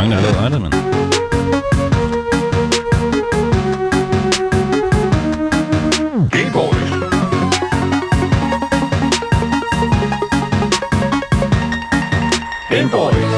mange, der allerede regnet, men... Gameboys. Gameboys. Gameboys.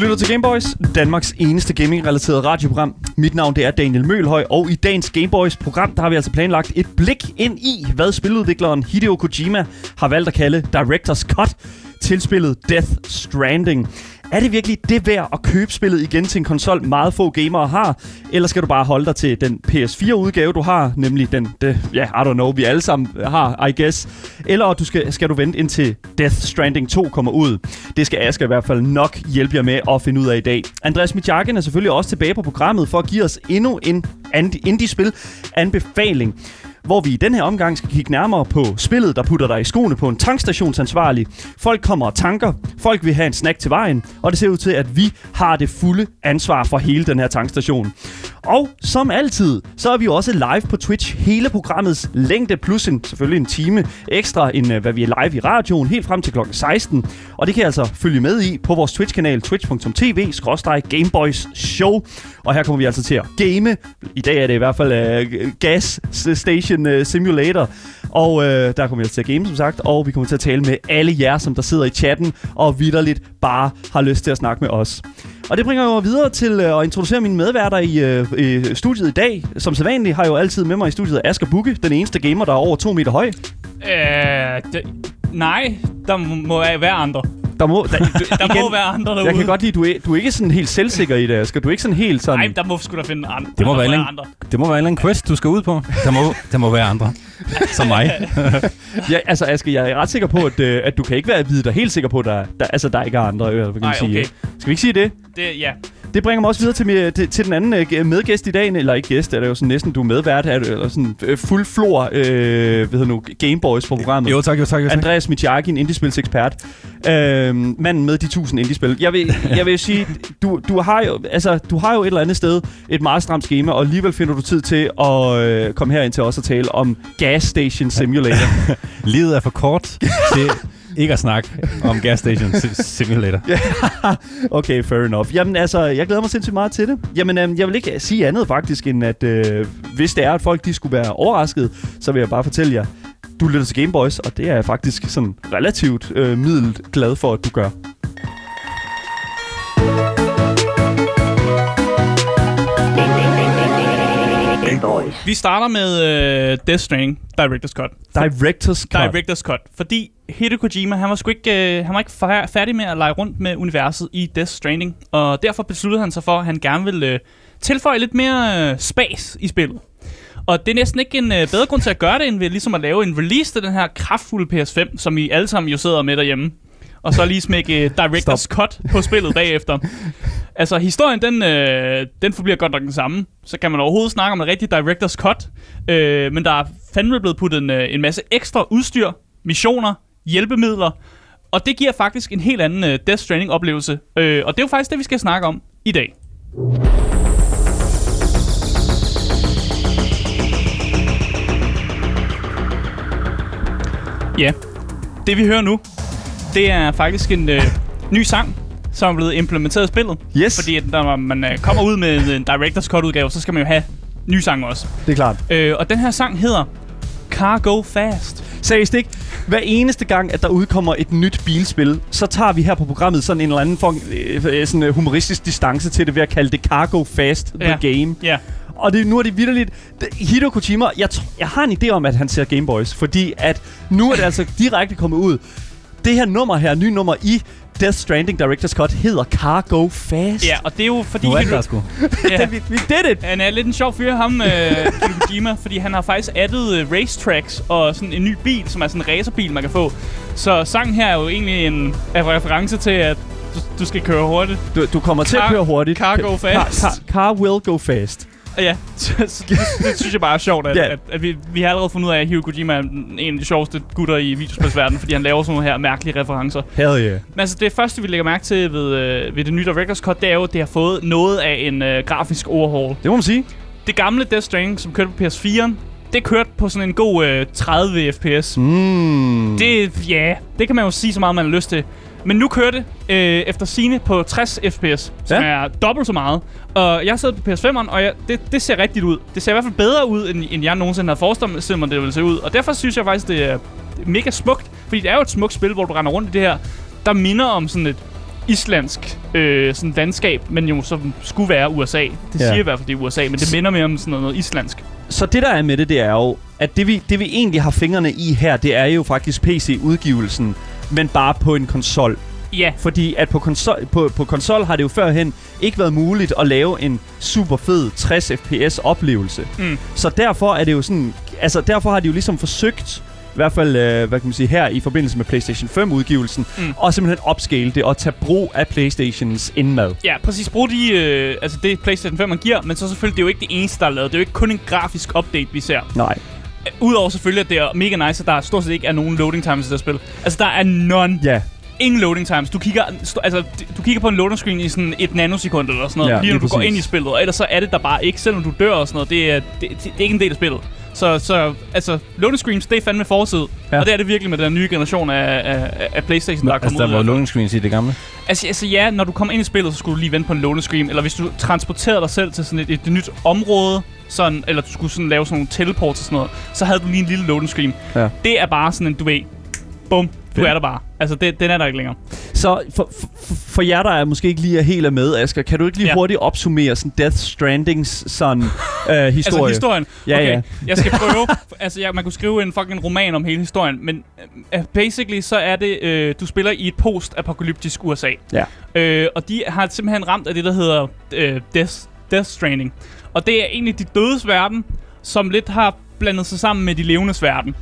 Lytter til Gameboys, Danmarks eneste gaming-relateret radioprogram. Mit navn det er Daniel Mølhøj, og i dagens Gameboys program, der har vi altså planlagt et blik ind i, hvad spiludvikleren Hideo Kojima har valgt at kalde Director's Cut til spillet Death Stranding. Er det virkelig det værd at købe spillet igen til en konsol, meget få gamere har? Eller skal du bare holde dig til den PS4-udgave, du har, nemlig den, det, ja, I don't know, vi alle sammen har, I guess. Eller du skal, skal du vente indtil Death Stranding 2 kommer ud. Det skal Asger i hvert fald nok hjælpe jer med at finde ud af i dag. Andreas Mitjakken er selvfølgelig også tilbage på programmet for at give os endnu en indie-spil anbefaling hvor vi i den her omgang skal kigge nærmere på spillet, der putter dig i skoene på en tankstationsansvarlig. Folk kommer og tanker, folk vil have en snack til vejen, og det ser ud til, at vi har det fulde ansvar for hele den her tankstation. Og som altid, så er vi også live på Twitch hele programmets længde, plus en, selvfølgelig en time ekstra, end øh, hvad vi er live i radioen, helt frem til klokken 16. Og det kan I altså følge med i på vores Twitch-kanal, twitch.tv-gameboys show. Og her kommer vi altså til at game. I dag er det i hvert fald uh, Gas Station uh, Simulator. Og øh, der kommer jeg altså til at game, som sagt. Og vi kommer til at tale med alle jer, som der sidder i chatten og vidderligt bare har lyst til at snakke med os. Og det bringer mig videre til øh, at introducere mine medværter i, øh, i studiet i dag. Som sædvanligt har jeg jo altid med mig i studiet Asger Bukke, den eneste gamer, der er over to meter høj. Øh, det, nej, der må, må være andre. Der må, der, Der må være andre derude. jeg kan godt lide, du er, du er ikke sådan helt selvsikker i det, Asger. Du er ikke sådan helt sådan... Nej, der må sgu da finde andre. Det må der være en, andre. det må være en eller anden quest, du skal ud på. Der må, der må være andre. Som mig. Ja, altså Aske, jeg er ret sikker på, at, øh, at du kan ikke være at vide dig helt sikker på, at der, der, altså, der ikke er andre. Øh, kan Nej, sige. okay. Skal vi ikke sige det? Det, ja. Det bringer mig også videre til, mi- til, til den anden øh, medgæst i dag. Eller ikke gæst, er det jo sådan næsten, du er medvært. Er det, eller sådan øh, fuld flor, øh, hvad hedder nu, Gameboys på programmet. Jo tak, jo tak, jo tak. Andreas Mitjaki, en indiespilsekspert. Øh, manden med de tusind indiespil. Jeg vil, jeg vil sige, du, du, har jo, altså, du har jo et eller andet sted et meget stramt schema, og alligevel finder du tid til at øh, komme herind til os og tale om Gas Station Simulator. Livet er for kort til ikke at snakke om Gas Station Simulator. Okay, fair enough. Jamen altså, jeg glæder mig sindssygt meget til det. Jamen, øhm, jeg vil ikke sige andet faktisk, end at øh, hvis det er, at folk de skulle være overrasket, så vil jeg bare fortælle jer, du lytter til Gameboys, og det er jeg faktisk sådan relativt øh, middelt glad for, at du gør. Gameboys. Vi starter med uh, Death Stranding, Director's Cut. Director's Cut. Director's Cut. Fordi Hideo Kojima, han var sgu ikke, uh, han var ikke fær- færdig med at lege rundt med universet i Death Stranding. Og derfor besluttede han sig for, at han gerne ville uh, tilføje lidt mere uh, space i spillet. Og det er næsten ikke en uh, bedre grund til at gøre det, end ved ligesom at lave en release til den her kraftfulde PS5, som I alle sammen jo sidder med derhjemme. Og så lige smække uh, Director's Stop. Cut på spillet bagefter. Altså, historien, den, øh, den forbliver godt nok den samme. Så kan man overhovedet snakke om en rigtig Director's Cut. Øh, men der er fandme blevet puttet en, øh, en masse ekstra udstyr, missioner, hjælpemidler. Og det giver faktisk en helt anden øh, Death Stranding-oplevelse. Øh, og det er jo faktisk det, vi skal snakke om i dag. Ja, det vi hører nu, det er faktisk en øh, ny sang, som er blevet implementeret i spillet. Yes, Fordi at når man øh, kommer ud med en Director's Cut-udgave, så skal man jo have ny sang også. det er klart. Øh, og den her sang hedder Cargo Fast. Seriøst ikke? Hver eneste gang, at der udkommer et nyt bilspil, så tager vi her på programmet sådan en eller anden form, øh, øh, sådan, øh, humoristisk distance til det ved at kalde det Cargo Fast The Ja. Game. Ja, Og det, nu er det vidderligt. Hideo Kojima, jeg, jeg har en idé om, at han ser Gameboys, fordi at nu er det altså direkte kommet ud. Det her nummer her, nye nummer i Death Stranding Director's Cut, hedder Cargo Fast. ja og det er jo fordi... Nu er det sgu. ja, vi, vi did it! han er lidt en sjov fyr, ham, øh, Kojima, fordi han har faktisk addet øh, racetracks og sådan en ny bil, som er sådan en racerbil, man kan få. Så sangen her er jo egentlig en, en reference til, at du, du skal køre hurtigt. Du, du kommer til at Car- køre hurtigt. car go fast. Car, car, car will go fast. Ja, så, så det, det synes jeg bare er sjovt, at, yeah. at, at vi, vi har allerede fundet ud af, at Hideo Kojima er en af de sjoveste gutter i videospilsverdenen, fordi han laver sådan nogle her mærkelige referencer. Hell yeah. Men altså, det første, vi lægger mærke til ved, øh, ved det nye Director's Cut, det er jo, at det har fået noget af en øh, grafisk overhaul. Det må man sige. Det gamle Death Stranding, som kørte på PS4'eren, det kørte på sådan en god øh, 30 fps. Mm. Det, ja, det kan man jo sige så meget, man har lyst til. Men nu kører det øh, efter sine på 60 fps, som Ja. er dobbelt så meget. Og jeg sidder på PS5'eren, og jeg, det, det ser rigtigt ud. Det ser i hvert fald bedre ud, end, end jeg nogensinde havde forestillet mig, det ville se ud. Og derfor synes jeg faktisk, det er mega smukt. Fordi det er jo et smukt spil, hvor du render rundt i det her, der minder om sådan et islandsk øh, sådan landskab, men jo som skulle være USA. Det Ja. siger i hvert fald, det er USA, men det minder mere om sådan noget, noget islandsk. Så det der er med det, det er jo, at det vi, det vi egentlig har fingrene i her, det er jo faktisk PC-udgivelsen, men bare på en konsol. Ja, Fordi at på konsol, på, på konsol har det jo førhen ikke været muligt at lave en super fed 60 fps oplevelse. Mm. Så derfor er det jo sådan, altså derfor har de jo ligesom forsøgt, i hvert fald, øh, hvad kan man sige, her i forbindelse med PlayStation 5 udgivelsen, Mm. og simpelthen upscale det og tage brug af PlayStations indmad. Ja, præcis. Brug de, øh, altså det PlayStation 5 man giver, men så selvfølgelig, det er jo ikke det eneste, der er lavet. Det er jo ikke kun en grafisk update, vi ser. Nej. Udover selvfølgelig, at det er mega nice, at der stort set ikke er nogen loading times i det spil. Altså, der er none. Ja, Ingen loading times. Du kigger, altså, du kigger på en loading screen i sådan et nanosekund eller sådan noget, Ja, lige når du går præcis. ind i spillet. Og ellers så er det der bare ikke, selvom du dør og sådan noget. Det er, det, det, det er ikke en del af spillet. Så, så altså, loading screens, det er fandme fortid. Ja. Og det er det virkelig med den nye generation af, af, af Playstation, der er Altså, kommet der ud. var af. loading screens i det gamle. Altså, altså ja, når du kommer ind i spillet, så skulle du lige vente på en loading screen. Eller hvis du transporterede dig selv til sådan et, et, et nyt område, sådan, eller du skulle sådan lave sådan nogle teleports og sådan noget, så havde du lige en lille loading screen. Ja. Det er bare sådan en, du ved, bum, du Fedt. er der bare. Altså, det, den er der ikke længere. Så for, for, for jer, der er måske ikke lige er helt er med, Asger, kan du ikke lige ja. Ja. hurtigt opsummere sådan Death Strandings sådan, øh, historie? Altså historien. Ja, okay, ja. jeg skal prøve. altså, jeg, man kunne skrive en fucking roman om hele historien, men uh, basically så er det, øh, du spiller i et post-apokalyptisk USA. Ja. Øh, og de har simpelthen ramt af det, der hedder øh, Death, Death Stranding. Og det er egentlig de dødes verden, som lidt har blandet sig sammen med de levendes verden.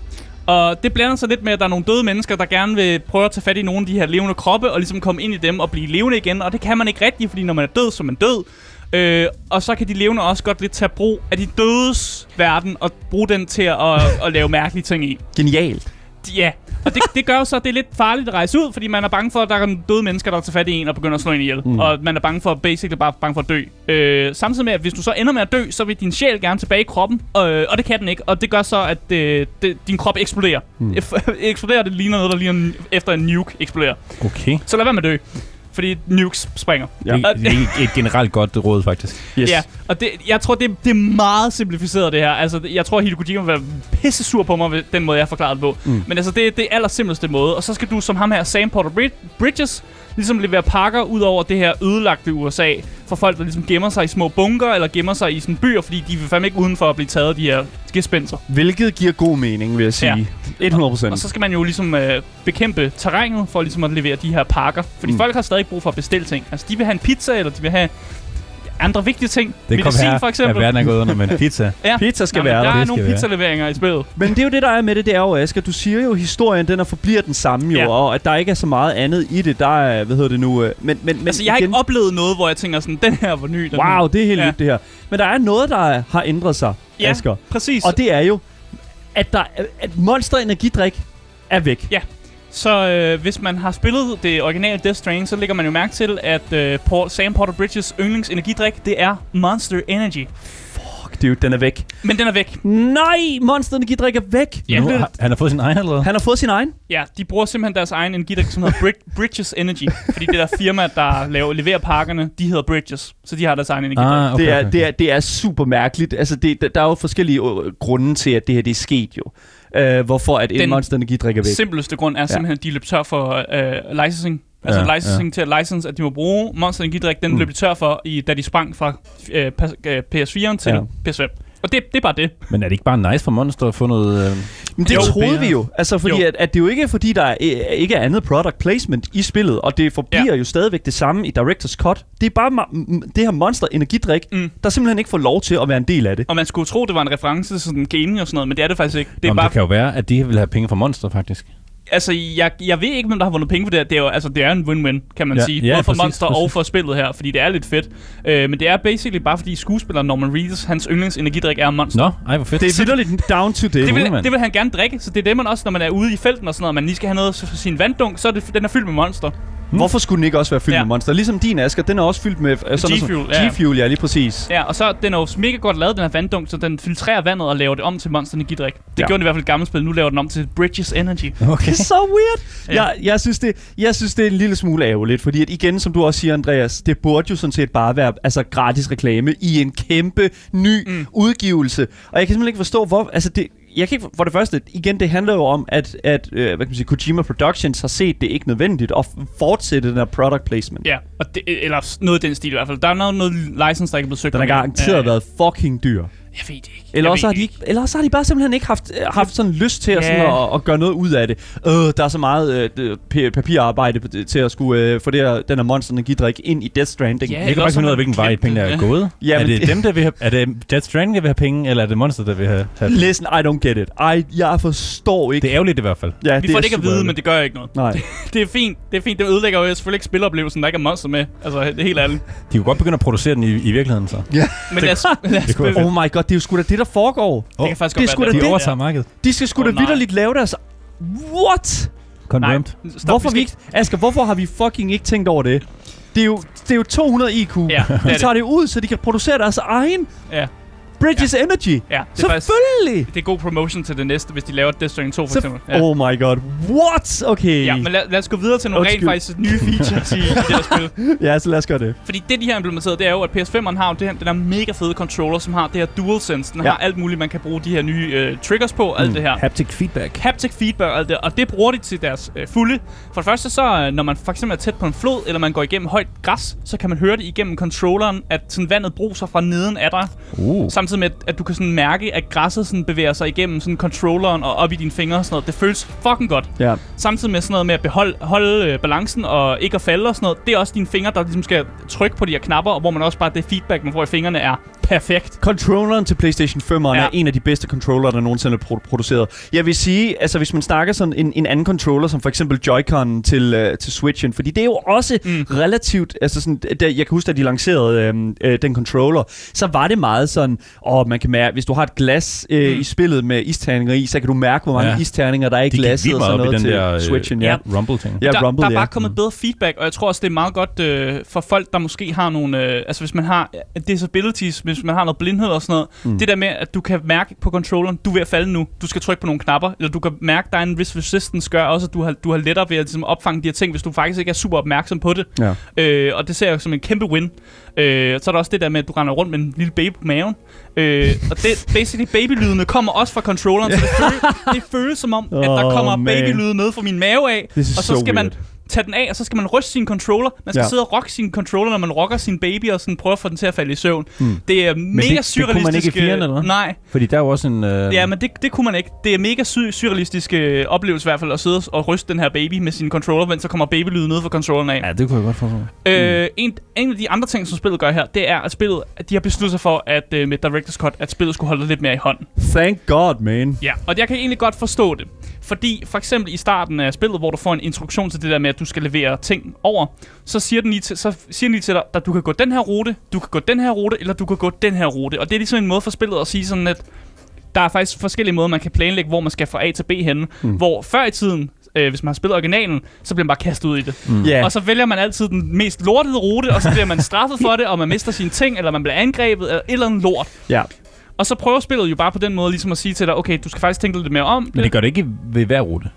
Og det blander sig lidt med, at der er nogle døde mennesker, der gerne vil prøve at tage fat i nogle af de her levende kroppe, og ligesom komme ind i dem og blive levende igen. Og det kan man ikke rigtigt, fordi når man er død, så er man død. Øh, og så kan de levende også godt lidt tage brug af de dødes verden, og bruge den til at, at, at lave mærkelige ting i. Genialt. Ja, og det, det gør jo så, at det er lidt farligt at rejse ud, fordi man er bange for, at der er døde mennesker, der tager fat i en og begynder at slå en ihjel. Mm. Og man er bange for, basically bare bange for at dø. Øh, samtidig med, at hvis du så ender med at dø, så vil din sjæl gerne tilbage i kroppen, øh, og det kan den ikke. Og det gør så, at øh, det, din krop eksploderer. Mm. eksploderer, det ligner noget, der ligner en- efter en nuke eksploderer. Okay. Så lad være med at dø, fordi nukes springer. Ja. Det, det er et generelt godt råd, faktisk. Yes. Ja, og det, jeg tror, det, det er meget simplificeret, det her. Altså, jeg tror, Hideo Kojima vil være pisse sur på mig ved den måde, jeg forklarer det på. Mm. Men altså, det er det aller simpleste måde. Og så skal du som ham her, Sam Porter Brid- Bridges, ligesom levere pakker ud over det her ødelagte USA, for folk, der ligesom gemmer sig i små bunker, eller gemmer sig i sådan byer, fordi de vil fandme ikke uden for at blive taget af de her gespenser. Hvilket giver god mening, vil jeg sige. Ja. 100 procent. Og så skal man jo ligesom øh, bekæmpe terrænet for ligesom at levere de her pakker. Fordi mm. folk har stadig brug for at bestille ting. Altså, de vil have en pizza, eller de vil have andre vigtige ting. Det Medicin, her, for eksempel. at verden er gået under med en pizza. Ja. Pizza skal Jamen, være der. der. er nogle være. pizzaleveringer i spillet. Men det er jo det, der er med det, det er jo, Asger. Du siger jo, at historien den er forbliver den samme jo, Ja. og at der ikke er så meget andet i det. Der er, hvad hedder det nu... øh, Men, men, men Altså, jeg har igen, ikke oplevet noget, hvor jeg tænker sådan, den her var ny. Den Wow, det er helt Ja. ja. nyt det her. Men der er noget, der har ændret sig, Ja, Asger. præcis. Og det er jo, at, der, at Monster Energidrik er væk. Ja. Så øh, hvis man har spillet det originale Death Stranding, så lægger man jo mærke til, at øh, Paul, Sam Porter Bridges yndlingsenergidrik, det er Monster Energy. Fuck, dude, den er væk. Men den er væk. Nej, Monster Energidrik er væk. Ja. Nu, har- han har fået sin egen allerede. Han har fået sin egen. Ja, de bruger simpelthen deres egen energidrik, som hedder Brid- Bridges Energy. fordi det der firma, der laver, leverer pakkerne, de hedder Bridges. Så de har deres egen energidrik. Ah, okay, det, er, okay. det, er, det er super mærkeligt. Altså, det, der, der er jo forskellige øh, grunde til, at det her det er sket jo. Uh, hvorfor at en Monster Energidrik er væk. simpleste grund er simpelthen, at de løb tør for øh, licensing. Altså Ja, licensing til at license, at de må bruge Monster Energidrik, den Mm. løb de tør for, i, da de sprang fra øh, pas- øh, PS4'en til Ja. PS5. Og det, det er bare det. Men er det ikke bare nice for Monster at få noget... Øh, Men det Jo. troede vi jo. Altså, fordi Jo. at, at det jo ikke er, fordi der er, øh, ikke er andet product placement i spillet, og det forbliver Ja. jo stadigvæk det samme i Director's Cut. Det er bare det her Monster Energidrik, Mm. der simpelthen ikke får lov til at være en del af det. Og man skulle tro, det var en reference til sådan gaming og sådan noget, men det er det faktisk ikke. Det er Nå, bare, det kan jo være, at de vil have penge fra Monster, faktisk. Altså, jeg, jeg ved ikke, hvem der har vundet penge for det her. Det er jo, altså, det er en win-win, kan man Ja, sige. ja, Både for præcis, Monster og præcis. for spillet her, fordi det er lidt fedt. Øh, men det er basically bare fordi skuespilleren Norman Reedus, hans yndlingsenergidrik er Monster. Nå, ej, hvor fedt. Det er vidderligt down to det. Det vil, det vil han gerne drikke, så det er det, man også, når man er ude i felten og sådan noget, og man lige skal have noget for sin vanddunk, så er det, den er fyldt med monster. Hvorfor skulle den ikke også være fyldt Ja. med monster? Ligesom din, Asger, den er også fyldt med... øh, sådan G-Fuel, ja. G-Fuel, ja, lige præcis. Ja, og så den er jo mega godt lavet, den her vanddunk, så den filtrerer vandet og laver det om til monster energidrik. Det Ja. gjorde den i hvert fald i gamle spil, nu laver den om til Bridges Energy. Okay. Det er så weird. Ja. Ja. Jeg, jeg, synes det, jeg synes, det er en lille smule ærgerligt, fordi at igen, som du også siger, Andreas, det burde jo sådan set bare være altså, gratis reklame i en kæmpe ny mm. udgivelse. Og jeg kan simpelthen ikke forstå, hvor... Altså, det, jeg kan ikke, for det første, igen, det handler jo om, at, at øh, hvad kan man sige, Kojima Productions har set det ikke nødvendigt at fortsætte den her product placement. Ja, og det, eller noget i den stil i hvert fald. Der er noget, noget license, der ikke er blevet søgt Den har garanteret Øh, været fucking dyr. Jeg ved det ikke. Eller også, har de det ikke, eller også har de bare simpelthen ikke haft, øh, haft sådan lyst til at, Ja. sådan at, at gøre noget ud af det. Øh, der er så meget øh, papirarbejde til at skulle øh, få det her, den her monster energidrik ind i Death Stranding. Ja, Jeg kan bare ikke finde ud af, hvilken vej pengene det, er ja. gået. Ja, er men det, det- dem, der vil have, er det Jet Stranding, der vil have penge, eller er det Monster, der vil have, have Listen, I don't get it. I, jeg forstår ikke. Det er ærgerligt i hvert fald. ja, Vi får det ikke at vide, men ærgerligt. det gør ikke noget. Nej. Det er fint. Det er fint. Det ødelægger jo selvfølgelig ikke spiloplevelsen, der ikke er monster med. Altså, det er helt ærligt. De kunne godt begynde at producere den i, i virkeligheden, så. Men lad os, lad os det Oh my god, det er jo sgu da det, der foregår. det kan faktisk det er godt være, da De det- overtager markedet. De skal sgu Åh, da nej. vidderligt lave deres... What? Confirmed. Stop, hvorfor vi vi ikke... Asger, hvorfor har vi fucking ikke tænkt over det? Det er jo, det er jo 200 IQ. Ja, det er de det. tager det ud, så de kan producere deres egen Ja, Bridges Energy. ja. Det er faktisk Selvfølgelig! det er god promotion til det næste, hvis de laver Death Stranding 2 for Så, eksempel. Ja. Oh my god. What? Okay. Ja, men lad, lad os gå videre til nogle rent faktisk nye features i, i det her spil. ja, så lad os gøre det. Fordi det, de har implementeret, det er jo, at PS5'eren har det her, den der mega fede controller, som har det her DualSense. Den Ja. har alt muligt, man kan bruge de her nye øh, triggers på, alt det her. Haptic feedback. Haptic feedback og alt det, og det bruger de til deres øh, fulde. For det første så, øh, når man for eksempel er tæt på en flod, eller man går igennem højt græs, så kan man høre det igennem controlleren, at sådan vandet bruser fra neden af dig. Uh. Samtidig med, at, du kan sådan mærke, at græsset sådan bevæger sig igennem sådan controlleren og op i dine fingre og sådan noget. Det føles fucking godt. Ja. Samtidig med sådan noget med at beholde holde, øh, balancen og ikke at falde og sådan noget. Det er også dine fingre, der ligesom skal trykke på de her knapper, og hvor man også bare, det feedback, man får i fingrene, er perfekt. Controlleren til PlayStation 5 ja. Er en af de bedste controller, der nogensinde er produ- produceret. Jeg vil sige, altså hvis man snakker sådan en, en anden controller, som for eksempel Joy-Con til, uh, til Switchen, fordi det er jo også mm. Mm. relativt, altså sådan, da, jeg kan huske, da de lancerede øhm, øh, den controller, så var det meget sådan, åh, man kan mærke, hvis du har et glas øh, Mm. i spillet med isterninger i, så kan du mærke, hvor mange ja. Isterninger der er i glasset og meget sådan noget den til der, øh, Switchen. Ja. Ja. Rumble-ting. Ja, der, Rumble, der er ja. bare kommet bedre feedback, og jeg tror også, det er meget godt øh, for folk, der måske har nogle... Øh, altså hvis man har øh, disabilities, hvis man har noget blindhed og sådan noget. Mm. Det der med, at du kan mærke på controlleren, du er ved at falde nu. Du skal trykke på nogle knapper, eller du kan mærke, der er en vis resistance, gør også, at du har, du har lettere ved at ligesom, opfange de her ting, hvis du faktisk ikke er super opmærksom på det. Ja. Øh, og det ser jeg som en kæmpe win. Øh, så er der også det der med, at du render rundt med en lille baby på maven. Øh, og det, basically babylydene kommer også fra controlleren, så det, føles, det føles som om, at der kommer man. babylyde ned fra min mave af. Og så so skal man weird. Tage den af, og så skal man ryste sin controller. Man skal Ja. sidde og rocke sin controller, når man rocker sin baby, og sådan prøve at få den til at falde i søvn. Hmm. Det er mega det- det kunne man ikke i surrealistisk. fireren, eller hvad? Nej, Fordi der er jo også en... Øh, ja, men det, det kunne man ikke. Det er mega sy- surrealistisk øh, oplevelse i hvert fald, at sidde og ryste den her baby med sin controller, mens så kommer babylyde ned fra controlleren af. Ja, det kunne jeg godt forstå. Øh, en, en af de andre ting, som spillet gør her, det er, at spillet, at de har besluttet sig for, at øh, med Director's Cut, at spillet skulle holde lidt mere i hånden. Thank God, man. Ja, og jeg kan egentlig godt forstå det. Fordi for eksempel i starten af spillet, hvor du får en instruktion til det der med, at du skal levere ting over, så siger den lige til, så siger den lige til dig, at du kan gå den her rute, du kan gå den her rute, eller du kan gå den her rute. Og det er ligesom en måde for spillet at sige sådan, at der er faktisk forskellige måder, man kan planlægge, hvor man skal fra A til B henne. Mm. Hvor før i tiden, øh, hvis man har spillet originalen, så bliver man bare kastet ud i det. Mm. Ja. Og så vælger man altid den mest lortede rute, og så bliver man straffet for det, og man mister sine ting, eller man bliver angrebet, eller et eller andet lort. Ja. Og så prøver spillet jo bare på den måde ligesom at sige til dig, okay, du skal faktisk tænke lidt mere om Men det gør det ikke ved hver rute.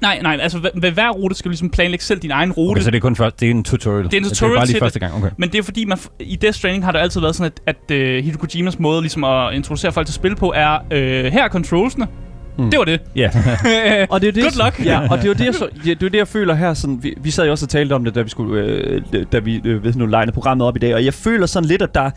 Nej, nej, altså ved, ved hver rute skal du ligesom planlægge selv din egen rute. Okay, så det er kun først, det er en tutorial. Det er en Altså, tutorial Det er bare lige første gang, okay. Men det er fordi, man, i Death Stranding har det altid været sådan, at, at uh, Hideo Kojimas måde ligesom at introducere folk til spil på er, uh, her er controlsene. Mm. Det var det. Ja. Og det er det, Good luck. Ja, og det er det, jeg, så, ja, det, er det, jeg føler her. Sådan, vi, vi sad jo også og talte om det, da vi, skulle, øh, da vi øh, ved nu legnede programmet op i dag. Og jeg føler sådan lidt, at der,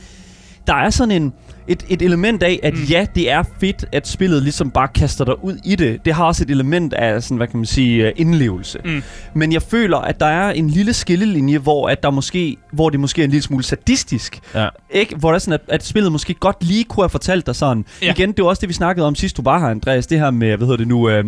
der er sådan en, et, et element af, at mm. Ja, det er fedt, at spillet ligesom bare kaster dig ud i det. Det har også et element af, sådan, hvad kan man sige, øh, indlevelse. Mm. Men jeg føler, at der er en lille skillelinje, hvor, at der måske, hvor det måske er en lille smule sadistisk. Ja. Ikke? Hvor det er sådan, at, at spillet måske godt lige kunne have fortalt dig sådan. Ja. Igen, det var også det, vi snakkede om sidst du var her, Andreas. Det her med, hvad hedder det nu, øh,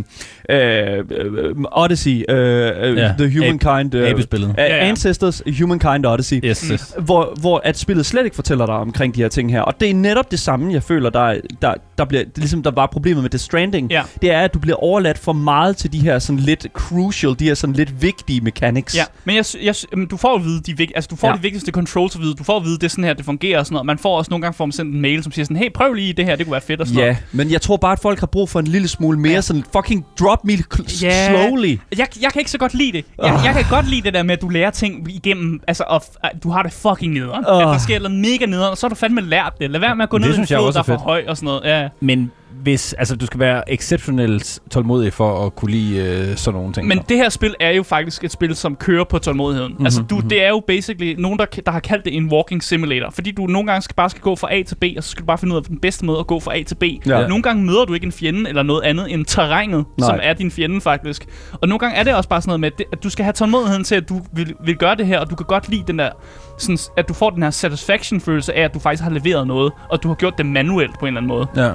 øh, øh, Odyssey, øh, øh, Ja. The Humankind... Øh, Abespillet. øh, Ja, ja. Ancestors Humankind Odyssey. Yes, yes. Hvor, hvor at spillet slet ikke fortæller dig omkring de her ting her. Og det er netop det samme, jeg føler, der, der, der bliver, det ligesom der var problemet med The Stranding. Ja. Det er, at du bliver overladt for meget til de her sådan lidt crucial, de her sådan lidt vigtige mechanics. Ja, men jeg, jeg, du får at vide de, altså, du får Ja. de vigtigste controls at vide. Du får at vide, det er sådan her, det fungerer og sådan noget. Man får også nogle gange får man sendt en mail, som siger sådan, hey, prøv lige det her, det kunne være fedt og sådan Ja, noget. men jeg tror bare, at folk har brug for en lille smule mere Ja. sådan fucking drop me Ja. slowly. Jeg, jeg kan ikke så godt lide det. Jeg, jeg kan godt lide det der med, at du lærer ting igennem, altså, og, du har det fucking nederen. Åh. At der sker noget mega nederen, og så har du fandme lært det. Lad være med at gå Det ned i en flod, der er for høj og sådan noget. Ja. Men hvis, altså, du skal være exceptionelt tålmodig for at kunne lide øh, sådan nogle ting. Men så. det her spil er jo faktisk et spil, som kører på tålmodigheden. Mm-hmm, altså, du, mhm. det er jo basically nogen, der, der har kaldt det en walking simulator. Fordi du nogle gange skal bare skal gå fra A til B, og så skal du bare finde ud af den bedste måde at gå fra A til B. Ja. Nogle gange møder du ikke en fjende eller noget andet end terrænet, Nej. som er din fjende faktisk. Og nogle gange er det også bare sådan noget med, at du skal have tålmodigheden til, at du vil, vil gøre det her, og du kan godt lide den der, sådan, at du får den her satisfaction-følelse af, at du faktisk har leveret noget, og du har gjort det manuelt på en eller anden måde. Ja.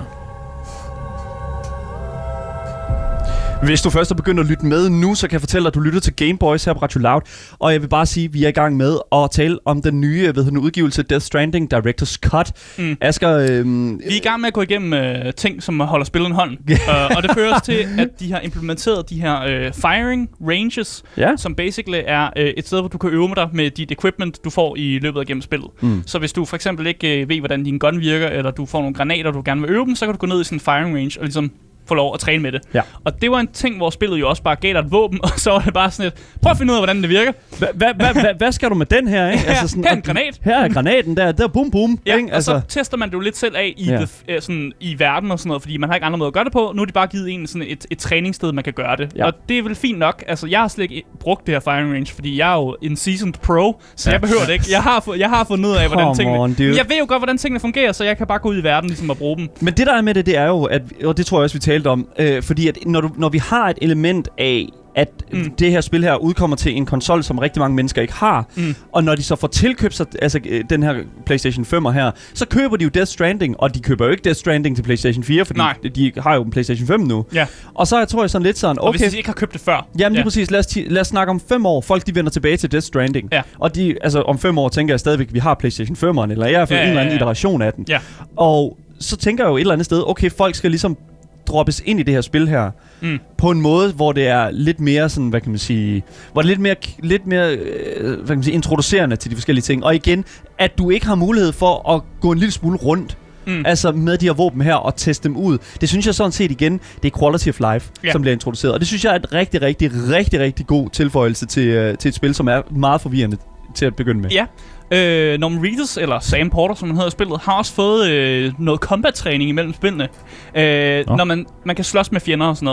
Hvis du først er begyndt at lytte med nu, så kan jeg fortælle dig, at du lytter til Game Boys her på Radio Loud. Og jeg vil bare sige, at vi er i gang med at tale om den nye hedder den, udgivelse Death Stranding Director's Cut. Mm. Asger, øhm, Vi er i gang med at gå igennem øh, ting, som holder spillet en hånd. uh, og det fører os til, at de har implementeret de her øh, firing ranges, ja. som basically er øh, et sted, hvor du kan øve dig med dit equipment, du får i løbet af gennem spillet. Mm. Så hvis du for eksempel ikke øh, ved, hvordan din gun virker, eller du får nogle granater, du gerne vil øve dem, så kan du gå ned i sådan en firing range og ligesom få lov at træne med det. Ja. Og det var en ting, hvor spillet jo også bare gav dig et våben, og så var det bare sådan et, prøv at finde ud af, hvordan det virker. Hva- hva- hva- hva- Hvad skal du med den her, ikke? Her, her er en granat. Her er granaten der, der bum bum, Ja, ikke? og så tester man det jo lidt selv af i, Ja. the, øh, sådan, i verden og sådan noget, fordi man har ikke andre måder at gøre det på. Nu har de bare givet en sådan et, et træningssted, man kan gøre det. Ja. Og det er vel fint nok. Altså, jeg har slet ikke brugt det her firing range, fordi jeg er jo en seasoned pro, så Ja. jeg behøver det ikke. Jeg har, jeg har fundet ud af, hvordan Come tingene... on, dude. Men jeg ved jo godt, hvordan tingene fungerer, så jeg kan bare gå ud i verden ligesom og bruge dem. Men det der er med det, det er jo, at, og det tror jeg også, vi talte om, øh, fordi at når, du, når vi har et element af, at mm. Det her spil her udkommer til en konsol, som rigtig mange mennesker ikke har, Mm. og når de så får tilkøbt sig, altså øh, den her PlayStation 5'er her, så køber de jo Death Stranding, og de køber jo ikke Death Stranding til PlayStation 4, fordi Nej. de har jo en PlayStation 5 nu. Ja. Og så tror jeg sådan lidt sådan, Og okay, hvis de ikke har købt det før. Jamen lige ja. præcis, lad os, lad os snakke om fem år. Folk de vender tilbage til Death Stranding. Ja. Og de, altså, om fem år tænker jeg stadigvæk, at vi har PlayStation 5'eren, eller i hvert fald Ja, en eller anden ja, ja. iteration af den. Ja. Og så tænker jeg jo et eller andet sted, okay, folk skal ligesom droppes ind i det her spil her, Mm. på en måde, hvor det er lidt mere sådan, hvad kan man sige, hvor det er lidt mere, lidt mere øh, hvad kan man sige, introducerende til de forskellige ting. Og igen, at du ikke har mulighed for at gå en lille smule rundt, Mm. altså med de her våben her og teste dem ud. Det synes jeg sådan set igen, det er quality of life, Ja. som bliver introduceret. Og det synes jeg er et rigtig, rigtig, rigtig, rigtig god tilføjelse til, øh, til et spil, som er meget forvirrende til at begynde med. Ja. Øh, Norman Reedus, eller Sam Porter, som han hedder i spillet, har også fået øh, noget combat-træning imellem spillene. Øh, Nå. når man, man kan slås med fjender og sådan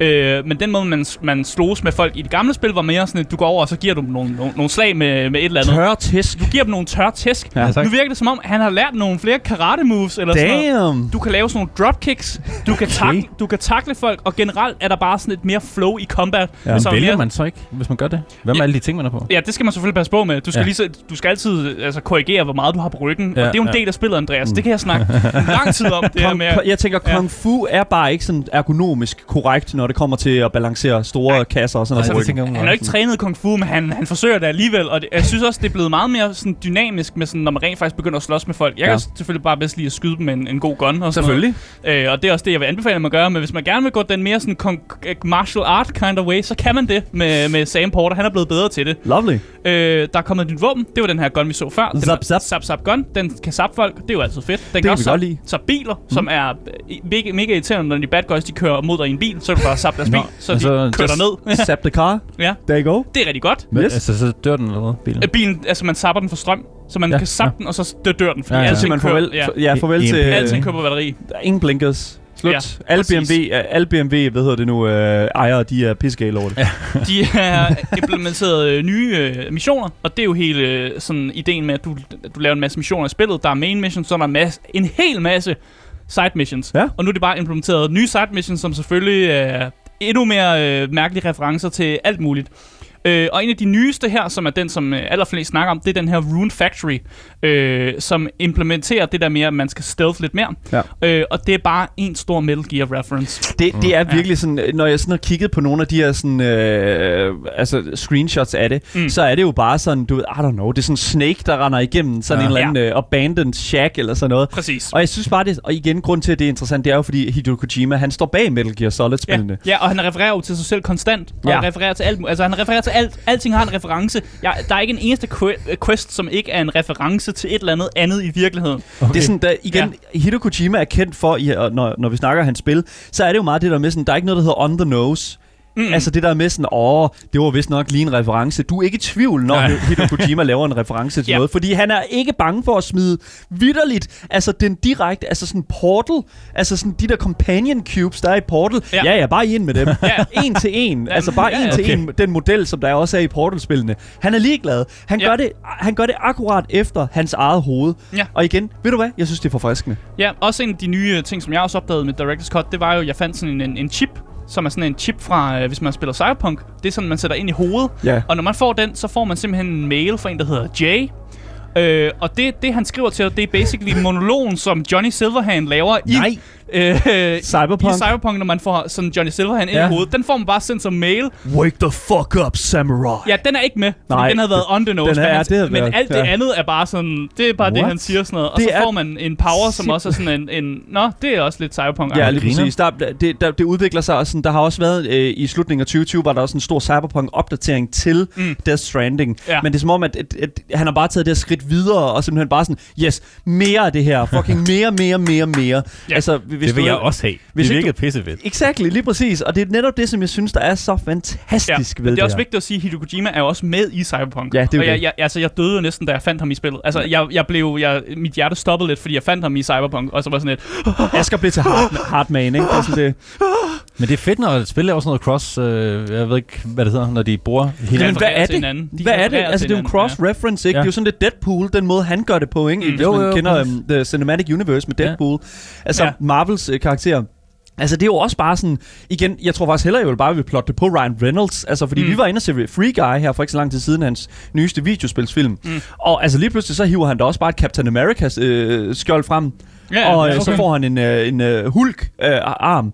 noget. Øh, men den måde, man, man sloges med folk i det gamle spil, var mere sådan, at du går over, og så giver du dem nogle, nogle, nogle slag med, med et eller andet. Tør tæsk. Du giver dem nogle tørre tæsk. Ja, tak. nu virker det som om, han har lært nogle flere karate-moves, eller sådan noget. Damn! Du kan lave sådan nogle dropkicks, du kan, Okay. takle, du kan takle folk, og generelt er der bare sådan et mere flow i combat. Ja. Men som er vælger mere- man så ikke, hvis man gør det? Hvad med Ja. alle de ting, man er på? Ja, det skal man selvfølgelig passe på med. Du skal, Ja. lige så, du skal altid altså, korrigere, hvor meget du har på ryggen. Ja, Ja, og det er jo en ja. del af spillet, Andreas. Det kan jeg snakke lang tid om. Det her Kung, med, jeg tænker, Ja. kung fu er bare ikke sådan ergonomisk korrekt, når det kommer til at balancere store Nej. kasser og sådan Altså, noget. jeg han har ikke trænet kung fu, men han, han forsøger det alligevel. Og det, jeg synes også, det er blevet meget mere sådan, dynamisk, med sådan, når man rent faktisk begynder at slås med folk. Jeg Ja. kan selvfølgelig bare bedst lide at skyde dem med en, en god gun. Og sådan Selvfølgelig. Noget. Øh, og det er også det, jeg vil anbefale, at man gør. Men hvis man gerne vil gå den mere sådan kung- martial art kind of way, så kan man det med, med Sam Porter. Han er blevet bedre til det. Lovely. Øh, der er kommet et nyt våben. Det var den her gun, vi så før. Den Zap, zap. Zap, zap gun. Den kan zappe folk. Det er jo altid fedt. Den kan også lide. zappe biler, mm. som er øh, mega, mega irriterende, når de bad guys de kører mod dig i en bil. Så kan du bare zappe deres bil, så de altså, kører just- dig ned. Zap the car. ja, There you go. det er rigtig godt. Men, Yes. Altså, så dør den eller hvad, bilen? Øh, Bilen, altså man zapper den for strøm, så man Ja, kan zappe ja. den, og så dør, dør den. Fordi Ja, ja. man farvel, ja. ja, farvel til... en bil. Alting kører på batteri. Der er ingen blinkers. Slut. Ja, alle, præcis. BMW, øh, alle BMW, hvad hedder det nu, øh, ejere, de er pissegale over det. Ja. De har implementeret øh, nye øh, missioner, og det er jo hele øh, sådan ideen med, at du, du laver en masse missioner i spillet. Der er main mission, så er der en, masse, en hel masse side missions. Ja. Og nu er det bare implementeret nye side missions, som selvfølgelig er endnu mere øh, mærkelige referencer til alt muligt. Øh, og en af de nyeste her, som er den, som øh, allerflest snakker om, det er den her Rune Factory, øh, som implementerer det der med, at man skal stealth lidt mere. Ja. Øh, og det er bare en stor Metal Gear reference. Det, det er virkelig sådan, når jeg sådan har kigget på nogle af de her sådan, øh, altså screenshots af det, mm. Mm. så er det jo bare sådan, du ved, I don't know, det er sådan Snake, der render igennem sådan Ja. en eller anden øh, abandoned shack eller sådan noget. Præcis. Og jeg synes bare, det, og igen, grund til, at det er interessant, det er jo, fordi Hideo Kojima, han står bag Metal Gear Ja, Solid-spillene. ja, og han refererer jo til sig selv konstant. Og Ja. ja. refererer til alt. Altså, han refererer til alt. Alting har en reference. Ja, der er ikke en eneste que- quest, som ikke er en reference til et eller andet andet i virkeligheden. Okay. Det er sådan, der, igen, ja. Hideo Kojima er kendt for, i, og når, når vi snakker hans spil, så er det jo meget det der med sådan, der er ikke noget, der hedder on the nose. Mm. Altså det der med sådan, åh, det var vist nok lige en reference. Du er ikke i tvivl, når Nej. Hideo Kojima laver en reference til Ja. noget, fordi han er ikke bange for at smide vidderligt, altså den direkte, altså sådan Portal, altså sådan de der companion cubes, der er i Portal. Ja, Ja. ja, bare ind med dem. Ja. En til en, altså bare ja, en ja. til Okay. en, den model, som der også er i Portal-spillene. Han er ligeglad. Han, Ja. gør det, han gør det akkurat efter hans eget hoved. Ja. Og igen, ved du hvad? Jeg synes, det er forfriskende. Ja, også en af de nye ting, som jeg også opdagede med Director's Cut, det var jo, jeg fandt sådan en, en chip, som er sådan en chip fra, øh, hvis man spiller Cyberpunk. Det er sådan, man sætter ind i hovedet. Ja. Og når man får den, så får man simpelthen en mail fra en, der hedder Jay. Øh, og det, det, han skriver til dig, det er basically monologen, som Johnny Silverhand laver Nej. i, øh, Cyberpunk. i Cyberpunk, når man får sådan Johnny Silverhand ind Ja. i hovedet. Den får man bare sendt som mail. Wake the fuck up, samurai. Ja, den er ikke med, Nej, den havde været on the nose. den er- men ja, han, det havde men været- alt det ja. andet er bare sådan, det er bare det, What? han siger sådan noget. Og Det så får man en power, som også er sådan en, en nå, det er også lidt cyberpunk Ja, lige præcis. Der, det, der, det udvikler sig også sådan, der har også været øh, i slutningen af 2020, var der også en stor Cyberpunk-opdatering til mm. Death Stranding. Ja. Men det er som om, at, at, at han har bare taget det her skridt videre, og simpelthen bare sådan, yes, mere af det her. Fucking mere, mere, mere, mere. Ja. Altså, hvis Det vil du- jeg også have. hvis det virkede pissefedt. Exakt, lige præcis. Og det er netop det, som jeg synes, der er så fantastisk Ja, ved men det er også her. vigtigt at sige, at Hideo Kojima er også med i Cyberpunk. Ja, det er og jeg, det. jeg, altså, jeg døde jo næsten, da jeg fandt ham i spillet. Altså, jeg, jeg blev, jeg, mit hjerte stoppede lidt, fordi jeg fandt ham i Cyberpunk, og så var sådan lidt, Asger blev til hard, Hardman, ikke? Det er sådan det. Men det er fedt, når et spil laver sådan noget cross... Øh, jeg ved ikke, hvad det hedder, når de bruger hele... Jamen, hvad er det? hinanden. De Hvad er det? Altså, det er jo hinanden, cross-reference, ikke? Ja. Det er jo sådan lidt Deadpool, den måde, han gør det på, ikke? Mm. Hvis Jo, man jo, kender um, The Cinematic Universe med Ja. Deadpool. Altså, Ja. Marvels øh, karakter. Altså, det er jo også bare sådan... Igen, jeg tror faktisk hellere, jeg vil bare vil plotte det på Ryan Reynolds. Altså, fordi mm. Vi var inde og se Free Guy her for ikke så lang tid siden, hans nyeste videospilsfilm. Mm. Og altså, lige pludselig så hiver han da også bare et Captain Americas øh, skjold frem. Ja, og ja, øh, så okay. får han en, øh, en øh, Hulk-arm.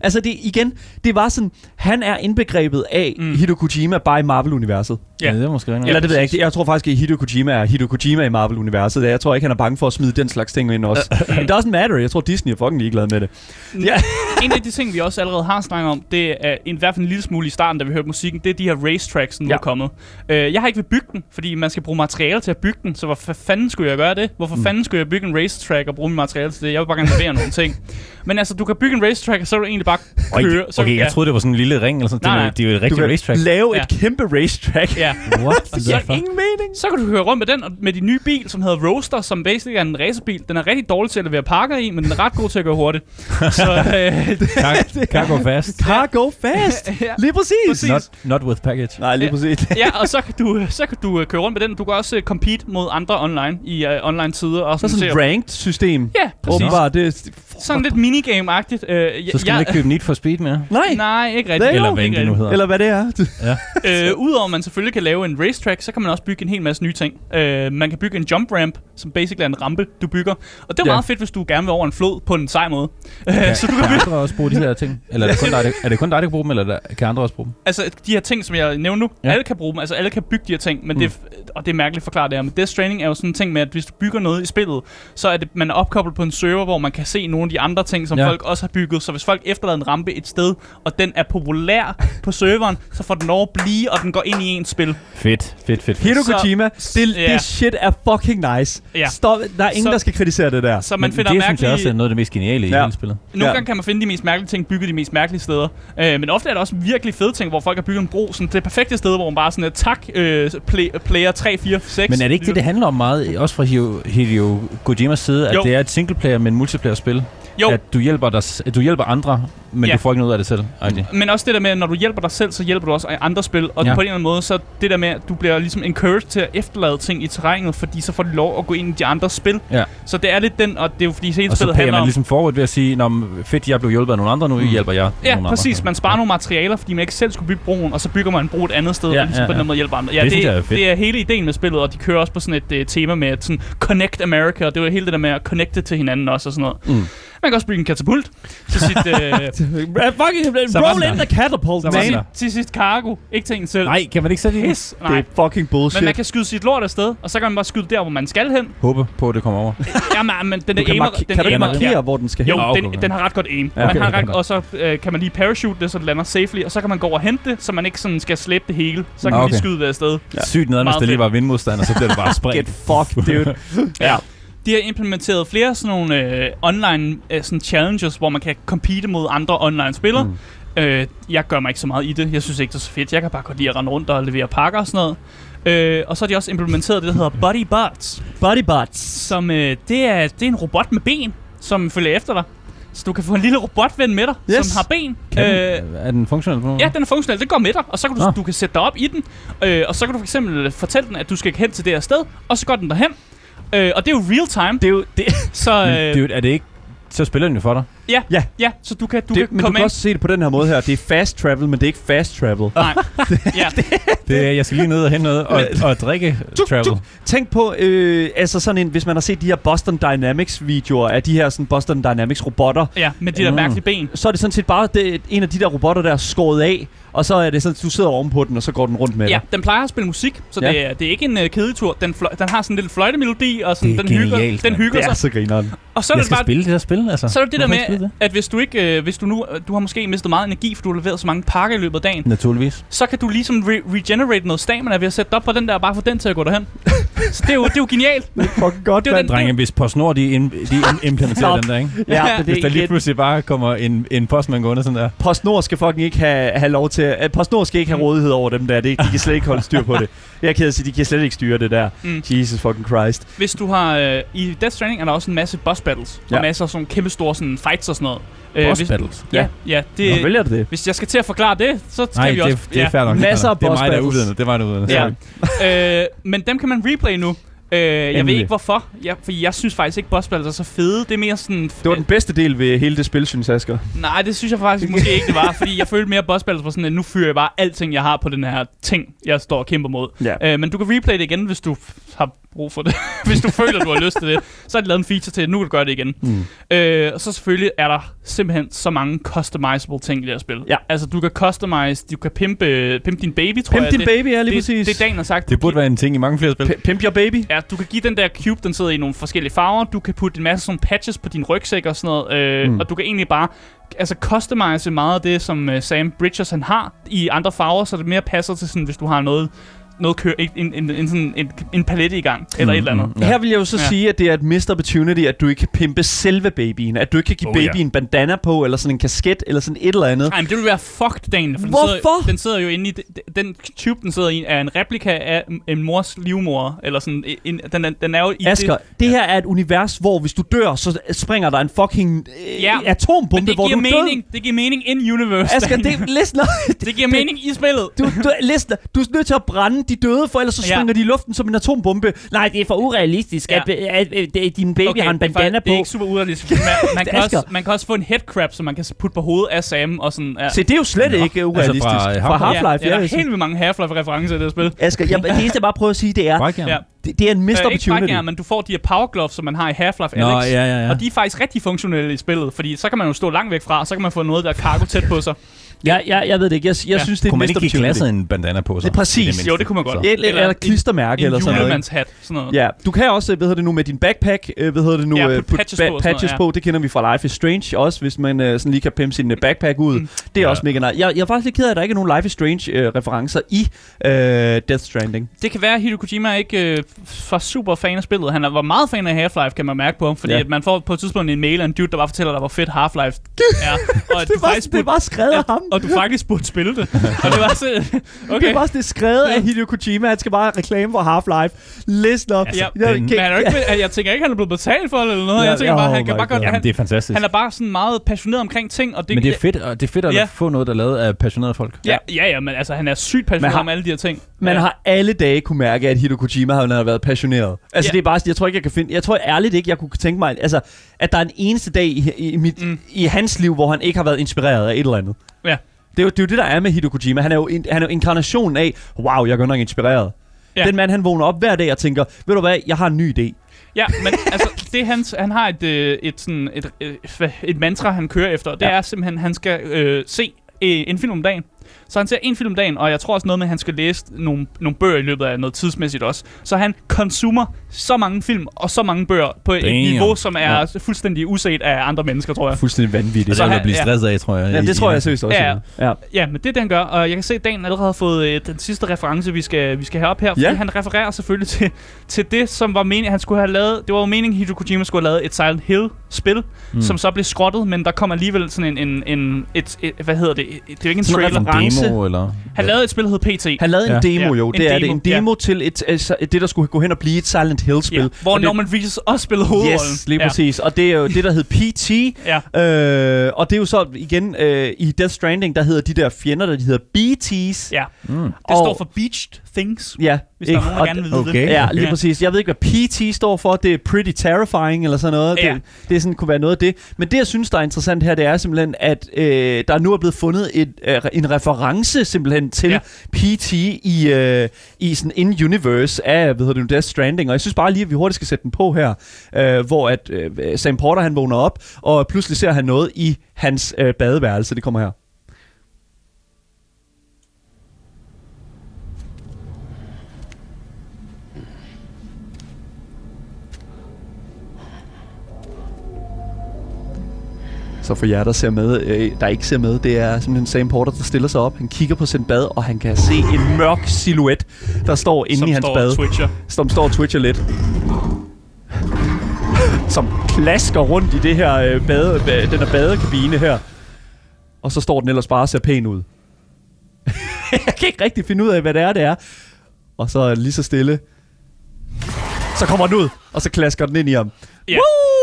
Altså det igen, det var sådan, han er indbegrebet af mm. Mm. Hideo Kojima bare i Marvel-universet. Ja, Ja. det er måske rigtigt. Eller det ved jeg ikke. Jeg tror faktisk, at Hideo Kojima er Hideo Kojima i Marvel-universet. Jeg tror ikke, han er bange for at smide den slags ting ind også. It doesn't matter. Jeg tror, Disney er fucking ligeglad med det. Ja. en af de ting, vi også allerede har snakket om, det er i hvert fald en lille smule i starten, da vi hørte musikken, det er de her racetracks, der nu Ja. er kommet. Øh, jeg har ikke vil bygge den, fordi man skal bruge materiale til at bygge den, så hvorfor fanden skulle jeg gøre det? Hvorfor mm. fanden skulle jeg bygge en racetrack og bruge mit materiale til det? Jeg vil bare gerne levere nogle ting. Men altså, du kan bygge en racetrack, og så er du egentlig bare Okay, køre. Så, okay, ja. jeg troede, det var sådan en lille ring, eller sådan Nej, det, er- det er jo et rigtigt racetrack. lave Ja. et kæmpe racetrack. Ja. What Det giver ingen mening. Så kan du køre rundt med den, og med din nye bil, som hedder Roadster, som basically er en racerbil. Den er rigtig dårlig til at levere pakker i, men den er ret god til at køre hurtigt. så øh, Car, car go fast. Car go fast. ja. Lige præcis. Præcis. Not, not with package. Nej, lige Ja. præcis. ja, og så kan du, så kan du øh, køre rundt med den. Du kan også uh, compete mod andre online i uh, online sider. Og Så er sådan sådan et ranked system. Ja, præcis. Åbenbart, det Sådan lidt minigame-agtigt. Uh, Så skal man ikke købe Need for Speed mere. Nej, Nej, ikke rigtigt. er Eller hvad det nu hedder. eller hvad det er. Øh, Udover at man selvfølgelig kan lave en racetrack, så kan man også bygge en hel masse nye ting. Øh, man kan bygge en jump ramp, som basically er en rampe, du bygger. Og det er Ja. meget fedt, hvis du gerne vil over en flod på en sej måde. Øh, Kan, så du kan bygge, også bruge de her ting? Eller er det kun dig, der, er det kun dig, der kan bruge dem, eller kan andre også bruge dem? altså de her ting, som jeg nævner nu, Ja. alle kan bruge dem. Altså alle kan bygge de her ting, men mm. det, er- og det er mærkeligt forklaret det her. Men Death Stranding er jo sådan en ting med, at hvis du bygger noget i spillet, så er det, man er opkoblet på en server, hvor man kan se nogle af de andre ting, som Ja. folk også har bygget. Så hvis folk efterlader en rampe et sted, og den er populær på serveren, så får den lov at blive, og den går ind i ens spil. Fedt, fedt, fedt. fedt. Hideo Kojima, det, ja. det shit er fucking nice. Ja. Stop. Der er ingen, Så- der skal kritisere det der. Så man Men finder det synes jeg også er mærkelige... noget af det mest geniale i Ja. hele spillet. Nogle Ja. gange kan man finde de mest mærkelige ting bygget de mest mærkelige steder. Øh, men ofte er der også virkelig fede ting, hvor folk har bygget en bro. Sådan det perfekte sted, hvor man bare sådan, tak, øh, play, player 3, 4, 6. Men er det ikke det, det handler om meget, også fra Hideo, Hideo Kojimas side, at Jo. det er et singleplayer, men multiplayer-spil? Jo. At du hjælper, dig, at du hjælper andre, men Ja. du får ikke noget af det selv. Ej, Men også det der med, at når du hjælper dig selv, så hjælper du også andre spil. Og Ja. ja. på en eller anden måde, så det der med, at du bliver ligesom encouraged til at efterlade ting i terrænet, fordi så får du lov at gå ind i de andre spil. Ja. Så det er lidt den, og det er jo fordi hele Og spillet handler man om... ligesom forward ved at sige, Nå, fedt, jeg blev hjulpet af nogle andre, nu Mm. hjælper jeg Ja, nogle præcis. andre. Man sparer nogle materialer, fordi man ikke selv skulle bygge broen, og så bygger man en bro et andet sted, Ja, ja, og ligesom ja, på den ja. måde hjælper andre. Ja, Det det, er det er hele ideen med spillet, og de kører også på sådan et uh, tema med sådan connect America, og det var hele det der med at connecte til hinanden også og sådan noget. Mm. Man kan også bygge en katapult til sit, uh, Fucking roll in der. the catapult, man. der. til sit cargo, ikke til en selv. Nej, kan man ikke sætte? Pis. Det Nej. er fucking bullshit. Men man kan skyde sit lort afsted, og så kan man bare skyde der, hvor man skal hen. Håbe på, at det kommer over. Jamen, men den du er kan, aimer, mark- den kan du aimer, markere, hvor den skal hen? Jo, den, okay. den har ret godt aim. Ja, Ja, okay, man har okay. ret, og så øh, kan man lige parachute det, så det lander safely, og så kan man gå over og hente det, så man ikke sådan skal slæbe det hele. Så kan Nå, man okay. lige skyde det afsted. Ja. Sygt noget, hvis det lige var vindmodstander, så bliver det bare spredt. Get fucked, dude. ja. De har implementeret flere sådan nogle øh, online øh, sådan challenges, hvor man kan compete mod andre online spillere. Mm. Øh, jeg gør mig ikke så meget i det. Jeg synes ikke, det er så fedt. Jeg kan bare godt lide at rende rundt og levere pakker og sådan noget. Øh, og så har de også implementeret det, der hedder Body Bots, Body butts. som øh, det, er, det er en robot med ben, som følger efter dig. Så du kan få en lille robotven med dig, Yes. som har ben. Kan Øh, den, er den funktionel på? Ja, den er funktionel. Det går med dig, og så kan du, Nå. du kan sætte dig op i den, øh, og så kan du for eksempel fortælle den, at du skal hen til det her sted, og så går den derhen. Øh, og det er jo real time, Det er jo... Det, så Men, øh, dude, er det ikke... Så spiller den jo for dig. Ja, ja. ja, så du kan, du det, kan men du komme kan ind. også se det på den her måde her. Det er fast travel, men det er ikke fast travel. Nej, ja, Det er, jeg skal lige ned og hente noget og, og drikke Tuk, travel. tuk. Tænk på, øh, altså sådan en, hvis man har set de her Boston Dynamics videoer af de her sådan Boston Dynamics robotter, ja, med de der Mm. mærkelige ben. så er det sådan set bare det, en af de der robotter, der er skåret af, og så er det sådan, at du sidder ovenpå den, og så går den rundt med Ja, dig. den plejer at spille musik, så Ja. det, er, det er ikke en uh, kedetur. Den, fløj, den har sådan en lille fløjtemelodi, og sådan, Det er den hygger, genialt, den mand. hygger Det er sig. så grineren. Og så er Jeg det skal bare spille det der spil, altså. så er det det der Hvorfor ikke med, at hvis du ikke, øh, hvis du nu, du har måske mistet meget energi, for du har leveret så mange pakker i løbet af dagen, Naturligvis. så kan du ligesom re- regenerate noget stamina ved at sætte dig op på den der, og bare få den til at gå derhen. så det er jo, det er jo genialt. Fucking godt, Det er jo den- Drenge, hvis PostNord de, im- de im- implementerer Stop. den der, ikke? Ja, Ja. men Hvis det der er lige igen, pludselig bare kommer en, en postmand gående sådan der. PostNord skal fucking ikke have, have lov til... At PostNord skal ikke have rådighed over dem der. Det, de kan slet ikke holde styr på det. Jeg er ked af at sige, de kan slet ikke styre det der. Mm. Jesus fucking Christ. Hvis du har... Øh, I Death Stranding er der også en masse boss battles. Ja. Og masser af sådan kæmpe store sådan, fights og sådan noget. Øh, Boss hvis, battles. Ja, ja. Det, Nå, vælger du det? hvis jeg skal til at forklare det, så skal Nej, vi det, også... det er fair nok. Masser af Det er boss mig, der er battles. uvidende. Det var der uvidende. Ja. Øh, men dem kan man replay nu. Øh, jeg ved ikke hvorfor, jeg, fordi jeg synes faktisk ikke, boss battles er så fede. Det er mere sådan... Det var den bedste del ved hele det spil, synes Asger. Nej, det synes jeg faktisk måske ikke, det var. Fordi jeg følte mere boss battles var sådan, at nu fyrer jeg bare alting, jeg har på den her ting, jeg står og kæmper mod. Ja. Øh, men du kan replay det igen, hvis du har brug for det. hvis du føler, du har lyst til det. Så har de lavet en feature til, at nu kan du gøre det igen. Mm. Øh, og så selvfølgelig er der simpelthen så mange customizable ting i det her spil. Ja. Altså, du kan customize, du kan pimpe, pimpe din baby, tror Pimp jeg. din det, baby, ja, lige det, præcis. det, Dan har sagt. Det burde være en ting i mange flere spil. P- Pimp your baby. Ja, du kan give den der cube, den sidder i nogle forskellige farver. Du kan putte en masse sådan patches på din rygsæk og sådan noget. Øh, Mm. Og du kan egentlig bare altså customize meget af det, som uh, Sam Bridges han har i andre farver, så det mere passer til sådan, hvis du har noget, noget kør, en, en, en, en, sådan en, en palette i gang, eller et eller andet. Ja. Her vil jeg jo så Ja. sige, at det er et missed opportunity, at du ikke kan pimpe selve babyen. At du ikke kan give Oh, ja. babyen en bandana på, eller sådan en kasket, eller sådan et eller andet. Nej, men det vil være fucked, Daniel. For Den Hvorfor? sidder, den sidder jo inde i... Den tube, den sidder i, er en replika af en mors livmor. Eller sådan... En, den, er- den er jo i Asger, det, det her er et univers, hvor hvis du dør, så springer der en fucking øh, Ja, atombombe, det hvor giver du mening. Det giver mening in universe. død. Asger, Daniel. det, listen, det giver mening i spillet. du, du, listen, du er nødt til at brænde de døde, for ellers så Ja. springer de i luften som en atombombe. Nej, det er for urealistisk, Ja. at, at, at, at din baby Okay, har en det er bandana faktisk- Det er på. ikke super urealistisk. Man, man, kan også, man kan også få en headcrab, som man kan putte på hovedet af Sam. Og sådan, ja. Se, det er jo slet ikke urealistisk. fra, øh, fra Half-Life. Half-Life, ja, ja. ja, der er ja, helt vildt mange Half-Life-referencer i det her spil. Asger, jeg, det eneste, jeg bare prøver at sige, det er. Ja. det, det er en missed Øh, ikke opportunity. brækjern, men du får de her power gloves, som man har i Half-Life Nå, Alyx. ja, ja, ja. Og de er faktisk rigtig funktionelle i spillet, fordi så kan man jo stå langt væk fra, og så kan man få noget, der er cargo tæt på sig. Jeg, jeg, jeg ved det ikke. Jeg, jeg Ja. synes, det er Kunne en man ikke give glasset en bandana på sig? Det er præcis. Mindste. Jo, det kunne man godt. Eller, eller, eller klistermærke en eller sådan noget. ikke? julemandshat, sådan noget. Ja, du kan også, hvad hedder det nu, med din backpack, øh, hvad hedder det nu, Ja, øh, putte patches på og sådan patches noget, på. Det kender vi fra Life is Strange også, hvis man øh, sådan lige kan pimpe sin øh, backpack ud. Mm. Det er Ja. også mega nice. Jeg, jeg er faktisk lidt ked af, at der ikke er nogen Life is Strange øh, referencer i øh, Death Stranding. Det kan være, at Hideo Kojima ikke øh, var super fan af spillet. Han var meget fan af Half-Life, kan man mærke på ham. Fordi Ja. at man får på et tidspunkt en mail af en dude, der bare fortæller dig, hvor fedt Half-Life er. Og Det du var, det var skrevet af ham. Og du faktisk burde spille det. og det var så... Okay. Det er bare det skrevet af Hideo Kojima. Han skal bare reklame for Half-Life. Listen op. Ja, Jeg den- kan- Men han er jo ikke, jeg tænker ikke, han er blevet betalt for det eller noget. Ja, Jeg tænker oh bare, han kan bare godt... God. Jamen, Han, det er fantastisk. han er bare sådan meget passioneret omkring ting, og det, Men det er fedt, og det er fedt at Ja. få noget, der er lavet af passionerede folk. Ja, ja, ja, men altså, han er sygt passioneret har- om alle de her ting. Man ja. har alle dage kunne mærke, at Hideo Kojima har været passioneret. Altså, Ja. det er bare, jeg tror ikke, jeg kan finde... Jeg tror ærligt ikke, jeg kunne tænke mig... Altså, at der er en eneste dag i, i, mit, mm. i hans liv, hvor han ikke har været inspireret af et eller andet. Ja. Det er, jo, det er jo det, der er med Hideo Kojima. Han er jo, en, han er jo inkarnationen af, wow, jeg er godt nok inspireret. Ja. Den mand, han vågner op hver dag og tænker, ved du hvad, jeg har en ny idé. Ja, men altså, det hans, han har et, øh, et, sådan, et, et, hvad- et mantra, han kører efter. Det. Ja. er simpelthen, han skal øh, se øh, en film om dagen. Så han ser en film om dagen, og jeg tror også noget med, at han skal læse nogle, nogle bøger i løbet af noget tidsmæssigt også. Så han konsumer så mange film og så mange bøger på et Damn. niveau, som er ja. fuldstændig uset af andre mennesker, tror jeg. Fuldstændig vanvittigt. Det er Så han- at blive ja. stresset af, tror jeg. Ja, det tror jeg seriøst også. Ja, ja. Ja, men det er det, han gør, og jeg kan se, at Dan allerede har fået øh, den sidste reference, vi skal, vi skal have op her. Fordi Ja. han refererer selvfølgelig til, til det, som var meningen, han skulle have lavet. Det var jo meningen, Hideo Kojima skulle have lavet et Silent Hill-spil, mm. som så blev skrottet, men der kom alligevel sådan en, en, en et, et, hvad hedder det? Det er jo ikke en Sådan en trailer. En reference. Demo, eller? Han lavede et spil, der hed PT. Han lavede Ja. en demo Ja, jo, en det er det. En demo til et, altså, det, der skulle gå hen og blive et Silent Hill-spil. ja, hvor Og det- Norman Reedus også spillede hovedrollen. Yes, lige præcis. Og det er jo det, der hed PT. Ja. Øh, og det er jo så igen øh, i Death Stranding, der hedder de der fjender, der de hedder BT's. ja, Mm. det Og- står for Beached Things, Ja, hvis der er nogen, der gerne vil vide okay. det. Ja, lige Ja. præcis. Jeg ved ikke, hvad PT står for. Det er Pretty Terrifying eller sådan noget. Ja. Det, det er sådan, kunne være noget af det. Men det, jeg synes, der er interessant her, det er simpelthen, at øh, der nu er blevet fundet et, øh, en reference simpelthen til Ja. ja. PT i, øh, i sådan in-universe af, hvad hedder det nu, Death Stranding. Og jeg synes bare lige, at vi hurtigt skal sætte den på her, øh, hvor at øh, Sam Porter, han vågner op, og pludselig ser han noget i hans øh, badeværelse. Det kommer her. Så for jer, der ser med, øh, der ikke ser med, det er simpelthen Sam Porter, der stiller sig op. Han kigger på sin bad, og han kan se en mørk silhuet, der står inde som i hans står bad. twitcher. Som står og twitcher lidt. Som klasker rundt i det her øh, bade, ba- den her badekabine her. Og så står den ellers bare og ser pæn ud. Jeg kan ikke rigtig finde ud af, hvad det er, det er. Og så lige så stille. Så kommer den ud, og så klasker den ind i ham. Ja. Woo!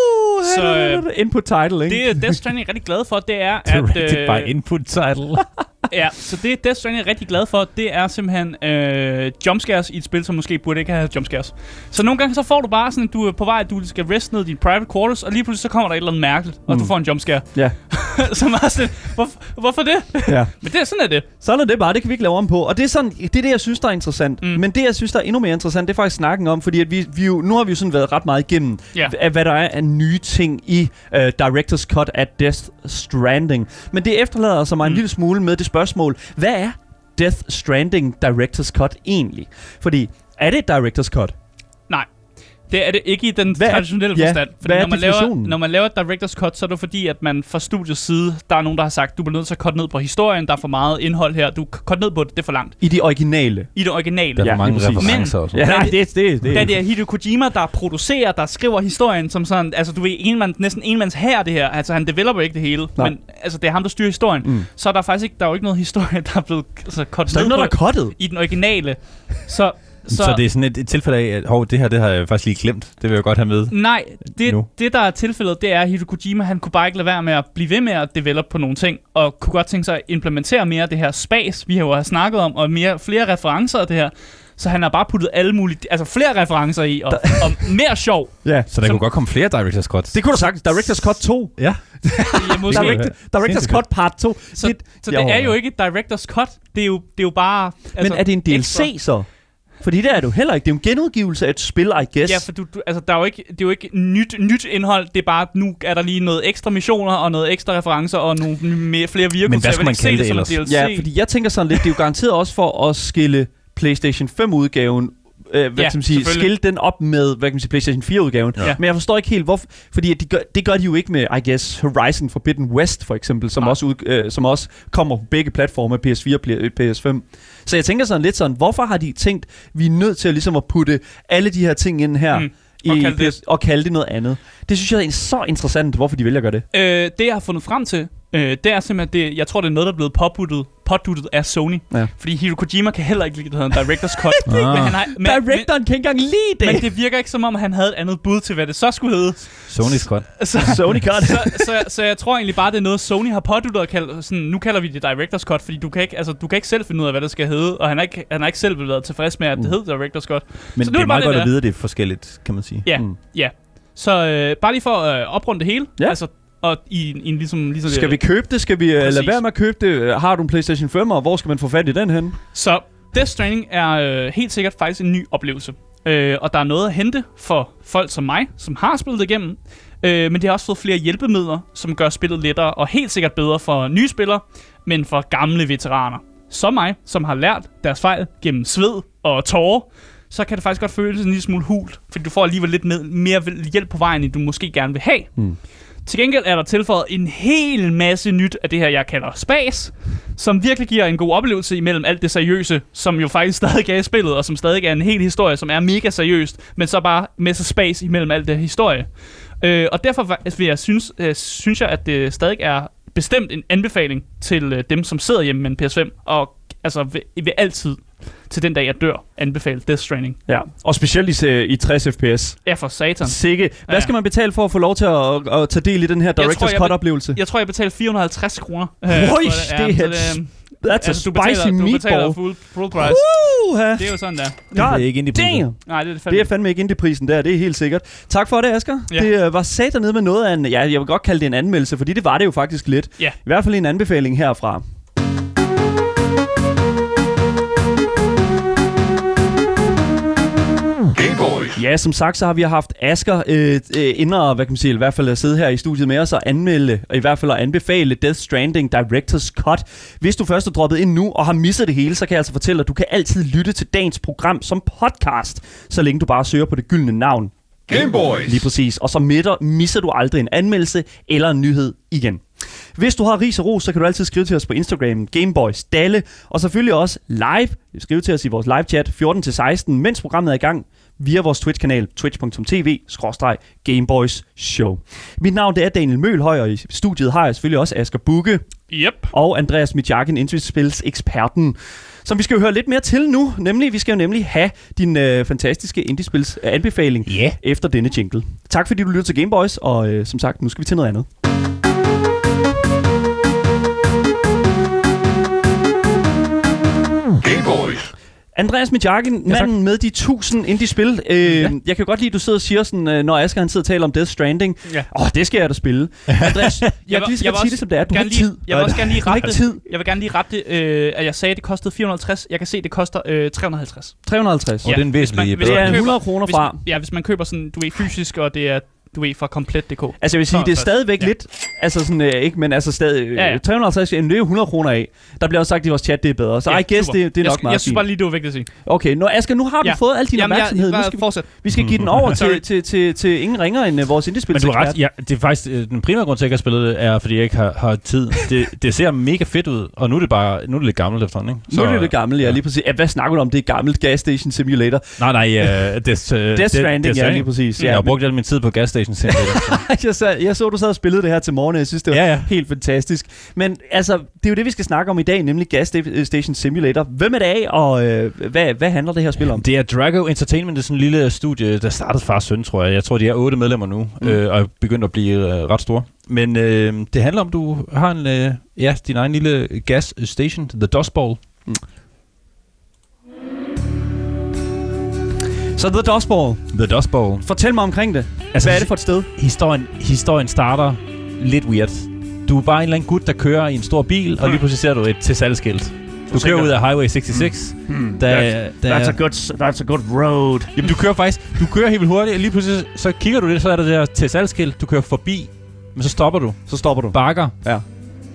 Så, øh, Input title, ikke? Det, Death Stranding er rigtig glad for, det er, at... by input title. Ja, så det Death Stranding er rigtig glad for, det er simpelthen øh, jumpscares i et spil, som måske burde ikke have jumpscares. Så nogle gange så får du bare sådan, du er på vej, at du skal rest ned i din private quarters, og lige pludselig så kommer der et eller andet mærkeligt, og Mm. du får en jumpscare. Ja, som er sådan, hvorfor, hvorfor det? ja. Men det er sådan er det. Sådan er det bare, det kan vi ikke lave om på. Og det er, sådan, det, er det, jeg synes, der er interessant. Mm. Men det, jeg synes, der er endnu mere interessant, det er faktisk snakken om, fordi at vi, vi jo, nu har vi jo sådan været ret meget igennem, Ja. af hvad der er af nye ting i uh, Director's Cut af Death Stranding. Men det efterlader sig mig en Mm. lille smule med det spørgsmål, hvad er Death Stranding Director's Cut egentlig? Fordi, er det et Director's Cut? Det er det ikke i den Hvad er- traditionelle ja, forstand. Fordi hvad er når man, laver, når man laver et director's cut, så er det fordi, at man fra studiets side, der er nogen, der har sagt, du bliver nødt til at cutte ned på historien, der er for meget indhold her, du cutte ned på det, det er for langt. I de originale? I det originale. Der er Ja, for mange præcis. referencer og sådan Ja, nej, det, det, det, Da det er Hideo Kojima, der producerer, der skriver historien som sådan, altså du ved, enmand, næsten enmands her det her, altså han developer ikke det hele, Nej. men altså det er ham, der styrer historien, Mm. så er der faktisk ikke, der er jo ikke noget historie, der er blevet altså, cuttet Så er ned der noget, på der er cuttet? i den originale. Så, så, Så, det er sådan et, et tilfælde af, at hov, det her det har jeg faktisk lige glemt. Det vil jeg godt have med. Nej, det, Nu. det der er tilfældet, det er, at Hideo Kojima, han kunne bare ikke lade være med at blive ved med at develop på nogle ting, og kunne godt tænke sig at implementere mere af det her space, vi har jo har snakket om, og mere, flere referencer af det her. Så han har bare puttet alle mulige, altså flere referencer i, og, og mere sjov. Ja. Så der Som- kunne godt komme flere Director's Cuts. Det kunne du sagt. Director's Cut 2. Ja. Ja, måske. Direct- Direct, Director's Cut Part 2. Så, det, så det er jo ikke et director's cut, det er jo, det er jo bare... Men er det en DLC ekstra. så? Fordi det er det jo heller ikke. Det er jo en genudgivelse af et spil, I guess. Ja, for du, du, altså, der er jo ikke, det er jo ikke nyt, nyt indhold, det er bare, at nu er der lige noget ekstra missioner, og noget ekstra referencer, og nogle mere, flere virkus. Men hvad vil man kalde det som ellers? DLC. Ja, fordi jeg tænker sådan lidt, det er jo garanteret også for at skille PlayStation 5-udgaven øh, hvad Ja, kan man sige, skille den op med, hvad kan man sige, PlayStation 4-udgaven. Ja. Men jeg forstår ikke helt, hvorfor, fordi at de gør, det gør de jo ikke med, I guess, Horizon Forbidden West, for eksempel, som, Nej. også, ud, øh, som også kommer på begge platforme, PS4 og PS5. Så jeg tænker sådan lidt sådan, hvorfor har de tænkt, vi er nødt til at, ligesom at putte alle de her ting ind her, Mm. i, Og kalde det- og kalde det noget andet. Det synes jeg er så interessant, hvorfor de vælger at gøre det. Øh, det jeg har fundet frem til, Øh, det er simpelthen, det, jeg tror, det er noget, der er blevet påbuttet, påduttet af Sony. Ja. Fordi Hideo Kojima kan heller ikke lide, det hedder en director's cut. Ah. men, han har, men, Directoren kan ikke engang lide det. men, men det virker ikke som om, han havde et andet bud til, hvad det så skulle hedde. Sony Scott. Så, Sony Cut. så, så, så jeg tror egentlig bare, det er noget, Sony har påduttet og kaldt, sådan, nu kalder vi det Director's Cut, fordi du kan, ikke, altså, du kan ikke selv finde ud af, hvad det skal hedde, og han har ikke, han har ikke selv været tilfreds med, at det hed Director's Cut. Men Så det er meget det godt der. at vide, at det er forskelligt, kan man sige. Ja, Mm. mm. ja. Så øh, bare lige for at øh, oprunde det hele, Ja. altså, og i, en- i en ligesom, ligesom Skal vi købe det? Skal vi uh, Præcis. lade være med at købe det? Har du en PlayStation 5, og hvor skal man få fat i den hen? Så Death Stranding er øh, helt sikkert faktisk en ny oplevelse. Øh, og der er noget at hente for folk som mig, som har spillet det igennem. Øh, men det har også fået flere hjælpemidler, som gør spillet lettere og helt sikkert bedre for nye spillere, men for gamle veteraner. Som mig, som har lært deres fejl gennem sved og tårer, så kan det faktisk godt føles en lille smule hult, fordi du får alligevel lidt med, mere hjælp på vejen, end du måske gerne vil have. Hmm. Til gengæld er der tilføjet en hel masse nyt af det her, jeg kalder spas, som virkelig giver en god oplevelse imellem alt det seriøse, som jo faktisk stadig er i spillet, og som stadig er en hel historie, som er mega seriøst, men så bare med så spas imellem alt det historie. Øh, og derfor vil jeg synes, øh, synes jeg, at det stadig er bestemt en anbefaling til øh, dem, som sidder hjemme med en PS5, og altså vil, vil altid til den dag, jeg dør, anbefale Death Stranding. Ja, og specielt i, i 60 fps. Ja, for satan. Sikke. Hvad Ja. skal man betale for at få lov til at, at tage del i den her Director's jeg Cut-oplevelse? Jeg tror, jeg betalte 450 kroner. øh, Oj, for det er så et That's altså, a du spicy betaler, du betaler meatball. full, full price. Uh-ha. Det er jo sådan der. Det er God ikke indie damn. Nej, det er det Det fandme. er fandme ikke indie-prisen der, det er helt sikkert. Tak for det, Asger. Ja. Det øh, var sat nede med noget af en, ja, jeg vil godt kalde det en anmeldelse, fordi det var det jo faktisk lidt. Ja. I hvert fald en anbefaling herfra. Boys. Ja, som sagt, så har vi haft Asker øh, øh, og, hvad kan man sige, i hvert fald at sidde her i studiet med os og anmelde, og i hvert fald at anbefale Death Stranding Director's Cut. Hvis du først er droppet ind nu og har misset det hele, så kan jeg altså fortælle dig, at du kan altid lytte til dagens program som podcast, så længe du bare søger på det gyldne navn. Game Boys. Lige præcis. Og så midter, misser du aldrig en anmeldelse eller en nyhed igen. Hvis du har ris og ros, så kan du altid skrive til os på Instagram, Gameboys Dalle, og selvfølgelig også live. Skriv til os i vores live chat 14-16, mens programmet er i gang, via vores Twitch-kanal, twitch.tv, Gameboys Show. Mit navn det er Daniel Mølhøj, og i studiet har jeg selvfølgelig også Asger Bukke Yep. og Andreas Mitjakken, Indspils eksperten, som vi skal jo høre lidt mere til nu. Nemlig, vi skal jo nemlig have din øh, fantastiske Indiespils øh, anbefaling Ja. efter denne jingle. Tak fordi du lytter til Gameboys, og øh, som sagt, nu skal vi til noget andet. Game Boys. Andreas Mitjakken, Ja, tak. manden med de 1000 indie-spil. Øh, ja. Jeg kan godt lide, at du sidder og siger sådan, øh, når Asger han sidder og taler om Death Stranding. Ja. Åh, oh, det skal jeg da spille. Andreas, jeg, jeg vil- lige jeg vil skal sige det, som det er. Du har ikke tid. Jeg vil også gerne lige rette ikke tid. Jeg vil gerne lige rette det, øh, at jeg sagde, at det kostede 450. Jeg kan se, at det koster øh, 350. 350. Og det er en væsentlig hvis Det man er køber- 100 kroner Hvis, fra. ja, hvis man køber sådan, du ved, fysisk, og det er, du ved, fra komplet.dk. Altså jeg vil sige, det er 350. stadigvæk Ja. lidt, altså sådan, øh, ikke, men altså stadig, Ja, ja, ja. ja. 350, jamen, det er jo 100 kroner af. Der bliver også sagt i vores chat, det er bedre. Så Ja, I guess, super. det, det er jeg, nok sk- meget Jeg synes bare lige, det var vigtigt at sige. Okay, nu, Asger, nu har du Ja. fået al din Jamen, jeg, opmærksomhed. jeg, nu skal, fortsæt. vi skal give den over til, til, til, til ingen ringer end uh, vores indie Men du har ret, ja, det er faktisk øh, den primære grund til, at jeg har spillet det, er, fordi jeg ikke har, har tid. Det, det ser mega fedt ud, og nu er det bare nu er det lidt gammelt efterhånden, ikke? Nu er det det gamle, ja, lige præcis. Ja, hvad snakker du om? Det er gammelt Gas Station Simulator. Nej, nej, uh, Death, uh, Death Stranding, ja, lige præcis. Ja, jeg har brugt al min tid på gas station simulator. jeg, så, jeg så, du sad og spillede det her til morgen, og jeg synes, det var Ja, ja. helt fantastisk. Men altså, det er jo det, vi skal snakke om i dag, nemlig Gas Sta- Station Simulator. Hvem er det af, og øh, hvad, hvad handler det her spil om? Det er Drago Entertainment, det er sådan en lille studie, der startede far søn, tror jeg. Jeg tror, de er otte medlemmer nu, Mm. mm. øh, og er begyndt at blive øh, ret store. Men øh, det handler om, du har en, øh, ja, din egen lille gas station, The Dust Bowl. Så The Dust Bowl. The Dust Bowl. Fortæl mig omkring det. Altså, Hvad er det for et sted? Historien, historien starter lidt weird. Du er bare en eller anden gut, der kører i en stor bil, og lige pludselig ser du et til salgskilt. Du kører ud af Highway 66. Mm. Der, der, That's a good, that's a good road. Jamen, du kører faktisk, du kører helt vildt hurtigt, og lige pludselig så kigger du det, så er der det der til salgskilt. Du kører forbi, men så stopper du, Så stopper du. bakker, Ja.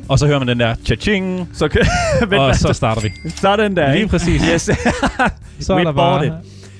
og så hører man den der cha-ching, Så, vent, og så starter vi. så den der, Lige ikke? præcis. Yes. Så er der We bought bare... it.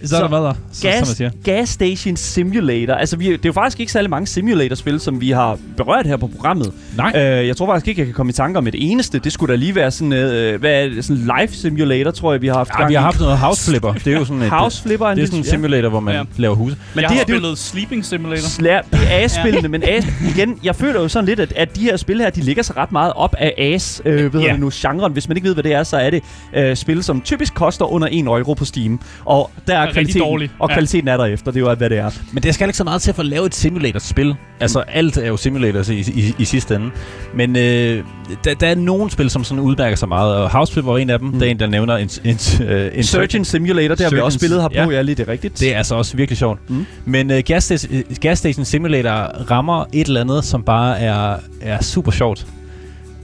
Så er der hvad der, så, som gas, siger. gas Station Simulator. Altså, vi, det er jo faktisk ikke særlig mange simulator-spil, som vi har berørt her på programmet. Nej. Øh, jeg tror faktisk ikke, jeg kan komme i tanke om et eneste. Det skulle da lige være sådan, øh, hvad er det, sådan live simulator, tror jeg, vi har haft Ja, gang vi har haft noget House Flipper. Det er jo sådan et, House Flipper. det er sådan en simulator, hvor man Ja. laver huse. Men jeg det har her, det er jo spillet Sleeping Simulator. Slær, det er A-spillene, men A, igen, jeg føler jo sådan lidt, at, at de her spil her, de ligger sig ret meget op af As, øh, ved Ja. yeah. nu, genren. Hvis man ikke ved, hvad det er, så er det øh, spil, som typisk koster under 1 euro på Steam. Og der er, rigtig kvaliteten, dårlig. og Ja. kvaliteten er der efter, det er jo, hvad det er. Men det skal ikke så meget til for at lave et simulator-spil. Altså, alt er jo simulators i, i, i sidste ende. Men øh, der, der er nogle spil, som sådan udmærker sig meget, og House var en af dem. Mm. Der er en, der nævner en, en, øh, en Surgeon Simulator, det har vi også Surgeons- spillet her på, ja. ja, lige det er rigtigt. Det er altså også virkelig sjovt. Mm. Mm. Men uh, Gas, Station, uh, Gas Station Simulator rammer et eller andet, som bare er, er super sjovt.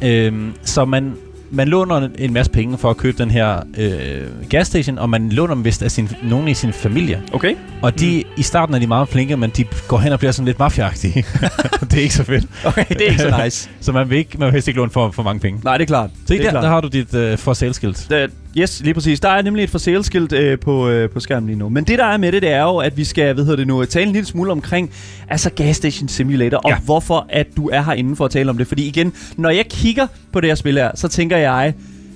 Øhm, så man, man låner en masse penge for at købe den her øh, gasstation, og man låner dem vist af sin, nogen i sin familie. Okay. Og de, mm. i starten er de meget flinke, men de går hen og bliver sådan lidt mafiaagtige. det er ikke så fedt. Okay, det er ikke så nice. Så man vil, ikke, man vil helst ikke låne for, for mange penge. Nej, det er klart. Se, det er der, klart. der har du dit uh, for sale skilt. Der, yes, lige præcis. Der er nemlig et for sale skilt øh, på, øh, på skærmen lige nu. Men det, der er med det, det er jo, at vi skal hvad hedder det nu, tale en lille smule omkring altså Gas Station Simulator, og Ja. hvorfor at du er herinde for at tale om det. Fordi igen, når jeg kigger på det her spil her, så tænker jeg,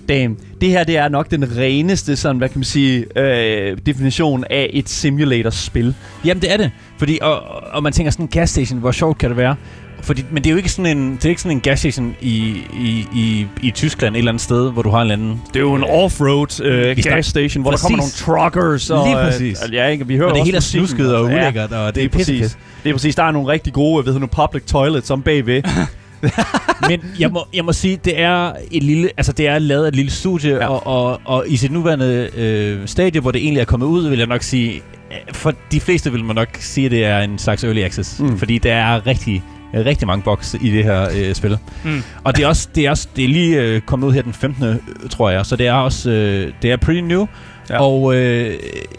damn, det her det er nok den reneste sådan, hvad kan man sige, øh, definition af et simulator-spil. Jamen, det er det. Fordi, og, og man tænker sådan gas station, hvor sjovt kan det være? Fordi, men det er jo ikke sådan en, det er ikke sådan en gas station i, i, i, i Tyskland et eller andet sted, hvor du har en eller anden... Det er jo en off-road øh, Vi snakker- gas station, hvor der kommer nogle Præcis. truckers. Og, Lige øh, præcis. ja, ikke? Vi hører Og det også hele er snusket og altså. Ja. ulækkert, og det Det er er præcis. pissefedt. Det er præcis. Der er nogle rigtig gode, hedder nu, public toilets om bagved. Men jeg må, jeg må sige, det er et lille, altså det er lavet et lille studie, Ja. og, og, og i sit nuværende øh, stadie, hvor det egentlig er kommet ud, vil jeg nok sige, øh, for de fleste vil man nok sige, at det er en slags early access. Mm. Fordi der er rigtig, rigtig mange boks i det her øh, spil. Mm. Og det er også, det er også, det er lige øh, kommet ud her den 15. øh, tror jeg, så det er også, øh, det er pretty new, Ja. ja. og øh,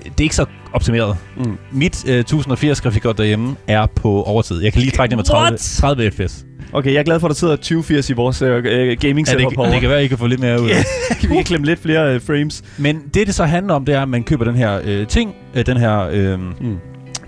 det er ikke så optimeret. Mm. Mit øh, 1080 grafikkort derhjemme er på overtid. Jeg kan lige trække det med 30, What? 30 fps. Okay, jeg er glad for, at der sidder 2080 i vores øh, øh, gaming Ja, setup det, herovre. det kan være, at I kan få lidt mere ud af det. vi kan klemme lidt flere øh, frames. Men det, det så handler om, det er, at man køber den her øh, ting, øh, den her, øh, Mm.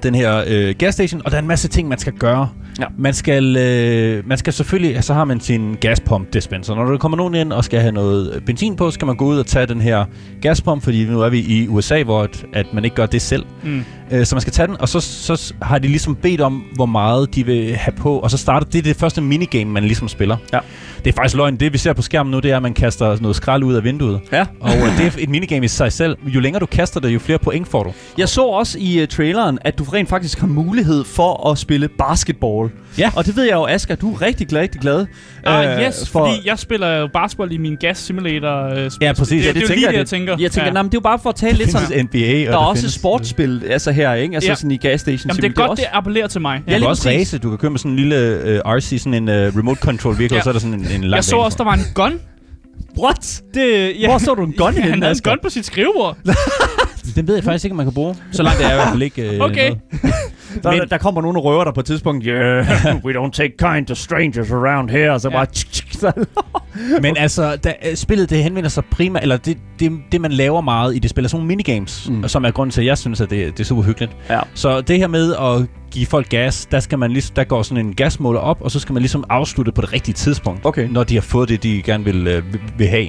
Den her øh, gasstation, og der er en masse ting, man skal gøre. Ja. Man skal, øh, man skal selvfølgelig, så har man sin gaspump dispenser. Når der kommer nogen ind og skal have noget øh, benzin på, skal man gå ud og tage den her gaspump, fordi nu er vi i USA, hvor at, at man ikke gør det selv. Mm. Øh, så man skal tage den, og så, så har de ligesom bedt om, hvor meget de vil have på, og så starter det er det første minigame, man ligesom spiller. Ja. Det er faktisk løgn. Det vi ser på skærmen nu, det er, at man kaster noget skrald ud af vinduet. Ja. Og øh, det er et minigame i sig selv. Jo længere du kaster det, jo flere point får du. Jeg så også i uh, traileren, at du rent faktisk har mulighed for at spille basketball. Ja. Og det ved jeg jo, Asger, du er rigtig, glad, rigtig glad. Ah, øh, yes, for... fordi jeg spiller jo basketball i min gas simulator. Øh, Ja, præcis. Det, Ja, det, det, er jo lige det, jeg tænker. Jeg tænker, ja. ja. det er jo bare for at tale lidt sådan... NBA, og Der er også findes, sportsspil altså her, ikke? Altså Ja. sådan i gas station. Jamen, det er godt, det appellerer til mig. Ja, du kan også præcis. race. Du kan køre med sådan en lille uh, RC, sådan en uh, remote control vehicle, Ja. og så er der sådan en, en lang Jeg så også, der var en gun. What? Det, ja. Hvor så du en gun ja, henne, Han havde en gun på sit skrivebord. Den ved jeg faktisk ikke, om man kan bruge. Så langt er jeg i hvert fald ikke uh, Okay. Der, Men- der, der kommer nogen og røver dig på et tidspunkt. Yeah, we don't take kind to strangers around here. Så Ja. bare... tsk, tsk, så- Men altså, da, øh, spillet det henvender sig primært, eller det, det, det man laver meget i det spil, er sådan nogle minigames, Mm. som er grunden til, at jeg synes, at det, det er super hyggeligt. Ja. Så det her med at give folk gas, der, skal man ligesom, der går sådan en gasmåler op, og så skal man ligesom afslutte på det rigtige tidspunkt, Okay. når de har fået det, de gerne vil, øh, vil, have.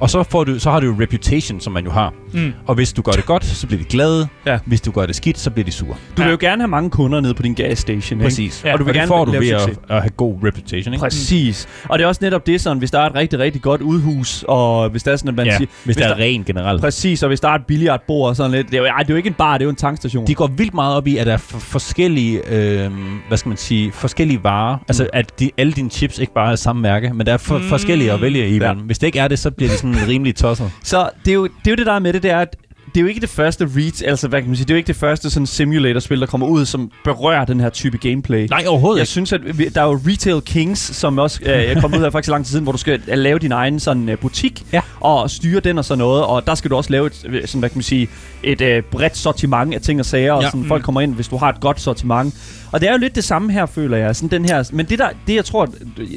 Og så, får du, så har du reputation, som man jo har. Mm. Og hvis du gør det godt, så bliver de glade. Ja. Hvis du gør det skidt, så bliver de sure. Du vil Ja. jo gerne have mange kunder nede på din gas station, ikke? Præcis. Ja. Og du vil Og det gerne får du ved at- at, have god reputation, ikke? Præcis. Og det er også netop det sådan, hvis der er et rigtig, rigtig godt udhus, og hvis der er sådan, at man Ja, siger... hvis, der der- er ren generelt. Præcis, og hvis der er et billiardbord og sådan lidt... Det er, jo, ej, det er jo ikke en bar, det er jo en tankstation. De går vildt meget op i, at der er forskellige, øh, hvad skal man sige, forskellige varer. Mm. Altså, at de, alle dine chips ikke bare er samme mærke, men der er for, Mm. forskellige at vælge imellem. Ja. Hvis det ikke er det, så bliver de sådan rimelig tosset. Så det er, jo, det er jo det, der er med det, det er, at det er jo ikke det første reach, altså hvad kan man sige, det er jo ikke det første sådan simulator-spil, der kommer ud, som berører den her type gameplay. Nej, overhovedet Jeg ikke. synes, at vi, der er jo Retail Kings, som også øh, er kommet ud her faktisk lang tid siden, hvor du skal øh, lave din egen sådan øh, butik Ja. Og styre den og sådan noget. Og der skal du også lave et, øh, sådan, hvad kan man sige, et øh, bredt sortiment af ting og sager, og Ja. sådan, Mm. folk kommer ind, hvis du har et godt sortiment. Og det er jo lidt det samme her, føler jeg. Sådan den her, men det, der, det jeg tror,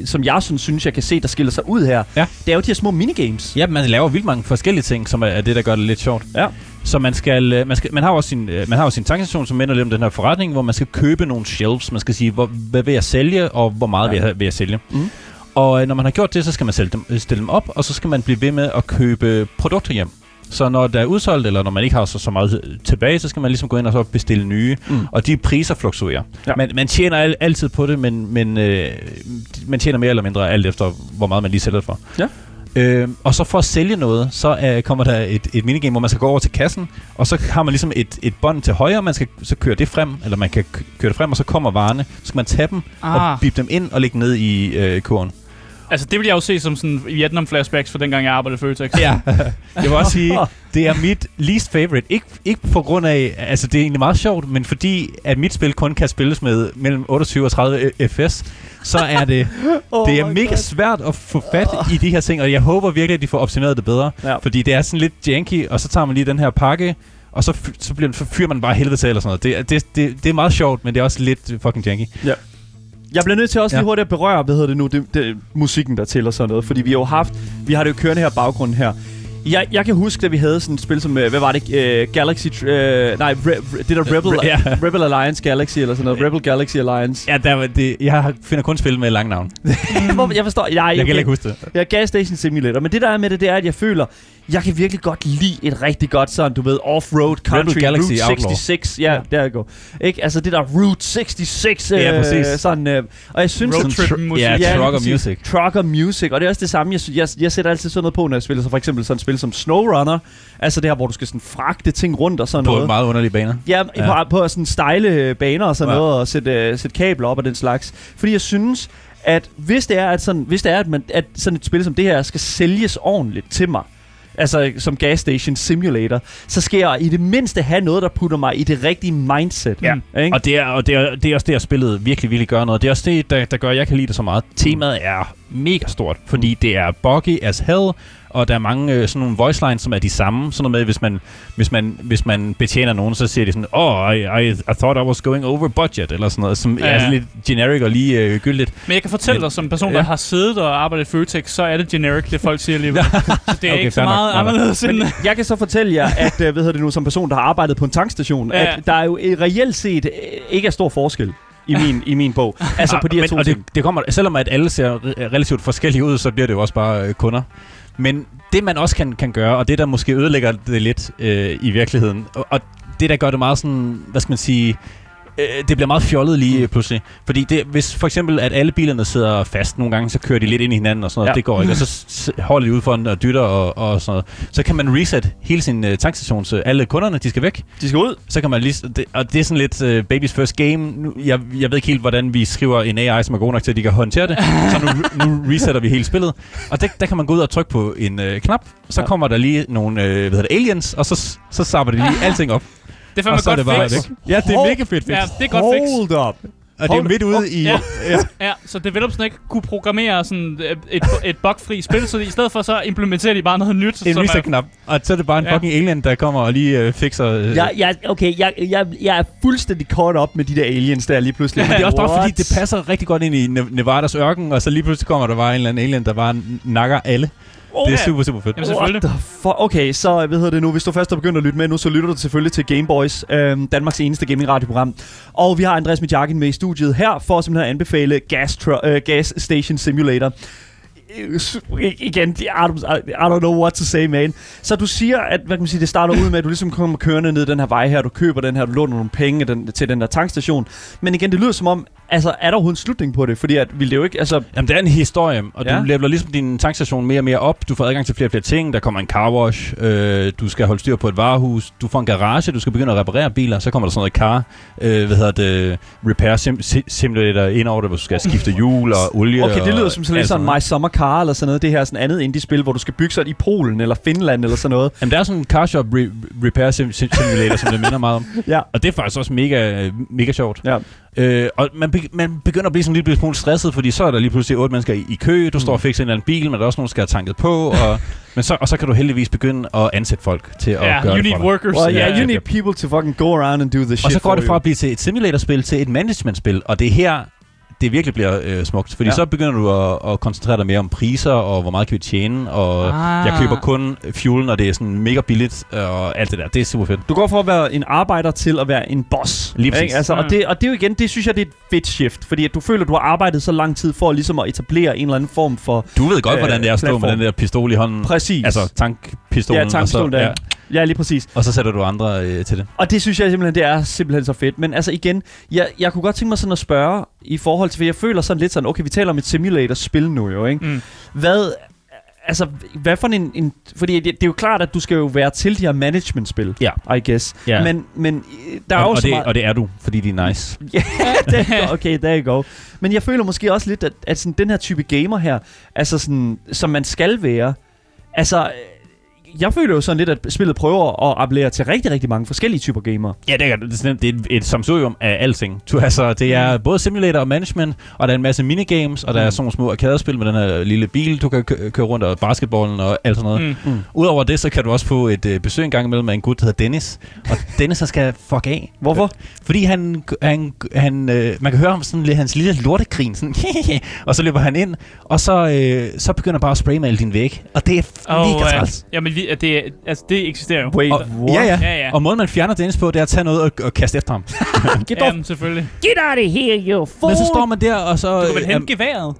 som jeg sådan, synes, jeg kan se, der skiller sig ud her, Ja. det er jo de her små minigames. Ja, man laver vildt mange forskellige ting, som er, det, der gør det lidt sjovt. Ja. Så man skal, øh, man skal, man har også sin, øh, man har også sin tankstation, som minder lidt om den her forretning, hvor man skal købe nogle shelves. Man skal sige, hvor, hvad vil jeg sælge, og hvor meget ja. vil, jeg, vil jeg sælge. Mhm. Og øh, når man har gjort det, så skal man sælge dem, øh, stille dem op, og så skal man blive ved med at købe produkter hjem. Så når der er udsolgt, eller når man ikke har så, så meget øh, tilbage, så skal man ligesom gå ind og så bestille nye. Mm. Og de priser fluktuerer. Ja. Man, man tjener al, altid på det, men, men øh, man tjener mere eller mindre alt efter, hvor meget man lige sælger det for. Ja. Øh, og så for at sælge noget, så øh, kommer der et, et minigame, hvor man skal gå over til kassen, og så har man ligesom et, et bånd til højre, man skal så køre det frem, eller man kan køre det frem, og så kommer varerne. Så skal man tage dem Ah. og bip dem ind og lægge ned i øh, kurven. Altså, det vil jeg jo se som sådan Vietnam-flashbacks for dengang jeg arbejdede i Føtex. Ja, jeg vil også sige, det er mit least favorite. Ik- ikke på grund af, altså det er egentlig meget sjovt, men fordi at mit spil kun kan spilles med mellem 28 og 30 fps, så er det, Oh det er mega God. svært at få fat i de her ting, og jeg håber virkelig, at de får optimeret det bedre. Ja. Fordi det er sådan lidt janky, og så tager man lige den her pakke, og så, så, bliver, så fyrer man bare helvede til eller sådan noget. Det, er- det, det, det er meget sjovt, men det er også lidt fucking janky. Jeg bliver nødt til også lige Ja. hurtigt at berøre, hvad hedder det nu, det, det, musikken der til og sådan noget. Fordi vi har jo haft, vi har det jo kørende her baggrund her. Jeg, jeg kan huske, da vi havde sådan et spil som, øh, hvad var det, uh, Galaxy, uh, nej, Re, Re, det der Rebel, Ja. Rebel Alliance Galaxy eller sådan noget, Rebel Galaxy Alliance. Ja, der, var det, jeg finder kun spil med lang navn. Jeg forstår, jeg, Jeg kan heller ikke huske det. Jeg er Gas Station Simulator, men det der er med det, det er, at jeg føler, jeg kan virkelig godt lide et rigtig godt sådan, du ved, off-road country, Galaxy Route Outlaw. 66. Ja, der går. Ikke? Altså det der Route 66. Ja, øh, præcis. Sådan, øh, og jeg synes, Road trip tr- musik. Ja, trucker music. Trucker music, og det er også det samme. Jeg, jeg, jeg sætter altid sådan noget på, når jeg spiller så for eksempel sådan et spil som SnowRunner. Altså det her, hvor du skal sådan fragte ting rundt og sådan På noget. en meget underlig baner. Ja, ja. På, på sådan stejle baner og sådan Ja. noget, og sætte, uh, sætte kabler op og den slags. Fordi jeg synes, at hvis det er, at, sådan, hvis det er, at, man, at sådan et spil som det her skal sælges ordentligt til mig, altså som gas station simulator, så skal jeg i det mindste have noget, der putter mig i det rigtige mindset. Ja. Ikke? Og det er, og det er, det er også det, at spillet virkelig, virkelig gør noget. Det er også det, der, der gør, at jeg kan lide det så meget. Temaet er mega stort, fordi det er buggy as hell, og der er mange øh, sådan nogle voice lines, som er de samme. Sådan noget med, hvis man, hvis man, hvis man betjener nogen, så siger de sådan, oh, I, I, I thought I was going over budget, eller sådan noget, som Ja, ja, ja. er lidt generic og lige øh, gyldigt. Men jeg kan fortælle Men- dig, som person, Ja. der har siddet og arbejdet i Føtex, så er det generic, det folk siger alligevel. så det er Okay, ikke så meget nok. anderledes end... Jeg kan så fortælle jer, at øh, hvad hedder det nu, som person, der har arbejdet på en tankstation, Ja. at der er jo øh, reelt set øh, ikke er stor forskel i min, i min bog. Altså på de her men, to og det, ting. det kommer, selvom at alle ser re- relativt forskellige ud, så bliver det jo også bare øh, kunder. Men det man også kan, kan gøre, og det der måske ødelægger det lidt øh, i virkeligheden, og, og det der gør det meget sådan, hvad skal man sige, øh, det bliver meget fjollet lige Mm. øh, pludselig. Fordi det, hvis for eksempel, at alle bilerne sidder fast nogle gange, så kører de lidt ind i hinanden og sådan noget, Ja. det går ikke, og så holder de ud foran og dytter og, og sådan noget. Så kan man reset hele sin øh, tankstation, så alle kunderne, de skal væk. De skal ud. Så kan man lige... Det, og det er sådan lidt uh, baby's first game. Nu, jeg, jeg ved ikke helt, hvordan vi skriver en AI, som er god nok til, at de kan håndtere det. så nu, nu resetter vi hele spillet. Og der, der kan man gå ud og trykke på en uh, knap. Så Ja. kommer der lige nogle uh, hvad hedder det, aliens, og så, så zapper de lige alting op. Det er fandme godt det bare fix. Ja, det er mega fedt fix. Ja, det er godt fix. Hold up. Og det er midt ude i... Ja. ja. Ja, så developers ikke kunne programmere sådan øh, et, et bugfri spil, så i stedet for så implementerer de bare noget nyt. En reset-knap. Og så er det bare en Ja. fucking alien, der kommer og lige uh, fikser... Uh, Jeg, jeg, okay, jeg, jeg, jeg er fuldstændig caught up med de der aliens der lige pludselig. Men det er også bare What? fordi, det passer rigtig godt ind i Ne- Nevadas ørken, og så lige pludselig kommer der bare en eller anden alien, der bare nakker alle. Oh, Det er super, super fedt. Jamen selvfølgelig. What the fuck? Okay, så hvad hedder det nu? Hvis du først er begyndt at lytte med nu, så lytter du selvfølgelig til Gameboys, øh, Danmarks eneste gaming-radioprogram. Og vi har Andreas Mijakin med i studiet her, for at simpelthen anbefale Gas, Tru- øh, Gas Station Simulator. Igen, I don't, I don't know what to say, man. Så du siger, at hvad kan man sige, det starter ud med, at du ligesom kommer kørende ned den her vej her, du køber den her, du låner nogle penge den, til den der tankstation. Men igen, det lyder som om, altså, er der overhovedet en slutning på det? Fordi at, vil det jo ikke, altså, Jamen, det er en historie, og Ja. du leveler ligesom din tankstation mere og mere op. Du får adgang til flere og flere ting. Der kommer en car wash. Øh, du skal holde styr på et varehus. Du får en garage. Du skal begynde at reparere biler. Så kommer der sådan noget car. Øh, hvad hedder det? Repair sim- si- simulator ind over det, hvor du skal skifte hjul og olie. Okay, det lyder og som sådan lidt sådan. My Summer Car eller sådan noget. Det her sådan andet indie-spil, hvor du skal bygge sådan i Polen eller Finland eller sådan noget. Jamen, der er sådan en car shop re- repair sim- sim- simulator, som det minder meget om. Ja. Og det er faktisk også mega, mega sjovt. Ja. Øh, og man, be- man begynder at blive sådan en lille smule stresset, fordi så er der lige pludselig otte mennesker i, i kø. Du står og fikser en eller anden bil, men der er også nogen, der skal have tanket på. Og, men så, og så kan du heldigvis begynde at ansætte folk til at Ja, gøre you det need for dig. workers. Well, yeah, Ja, you need people to fucking go around and do the shit Og så går for det fra at blive til et simulatorspil til et managementspil, og det er her, det virkelig bliver øh, smukt. Fordi Ja. så begynder du at, at koncentrere dig mere om priser, og hvor meget kan vi tjene, og Ah. jeg køber kun fuel, når det er sådan mega billigt, og alt det der. Det er super fedt. Du går fra at være en arbejder til at være en boss. Lige præcis. Ikke? Altså, og, Mm. det, og det er jo igen, det synes jeg, det er et fedt shift. Fordi at du føler, at du har arbejdet så lang tid for ligesom at etablere en eller anden form for... Du ved godt, Øh, hvordan det er at stå platform. med den der pistol i hånden. Præcis. Altså tankpistolen. ja, tankpistolen og så, der. ja, Ja, lige præcis. og så sætter du andre øh, til det. Og det synes jeg simpelthen, det er simpelthen så fedt. Men altså igen, jeg, jeg kunne godt tænke mig sådan at spørge i forhold til, for jeg føler sådan lidt sådan, okay, vi taler om et simulator-spil nu jo, ikke? Mm. Hvad, altså, hvad for en, en fordi det, det, er jo klart, at du skal jo være til de her management-spil, Ja. I guess. Ja. Men, men øh, der er og, jo og, det, meget... og det er du, fordi de er nice. Ja, go. okay, there you go. Men jeg føler måske også lidt, at, at sådan, den her type gamer her, altså sådan, som man skal være, altså, jeg føler jo sådan lidt, at spillet prøver at appellere til rigtig, rigtig mange forskellige typer gamere. Ja, det er, det er, det er et, et samsurium af alting. Du, altså, det er både simulator og management, og der er en masse minigames, og der er sådan nogle små arcade-spil med den her lille bil, du kan kø- køre rundt, og basketballen og alt sådan noget. Mm. Mm. Udover det, så kan du også få et øh, besøg en gang imellem af en gut, der hedder Dennis. Og Dennis, han skal fuck af. Hvorfor? Fordi han, han, han øh, man kan høre ham sådan lidt, hans lille lortekrin, sådan, og så løber han ind, og så, øh, så begynder bare at spraymale din væg. Og det er f- Oh, mega ja. træls. Jamen, vi, det, er- altså, det eksisterer jo. Wait, Og, what? ja, ja. Ja, ja. Og måden, man fjerner Dennis på, det er at tage noget og, og kaste efter ham. Get off. Jamen, selvfølgelig. Get out of here, you fool! Men så står man der, og så... Du kan vel øh, hente geværet?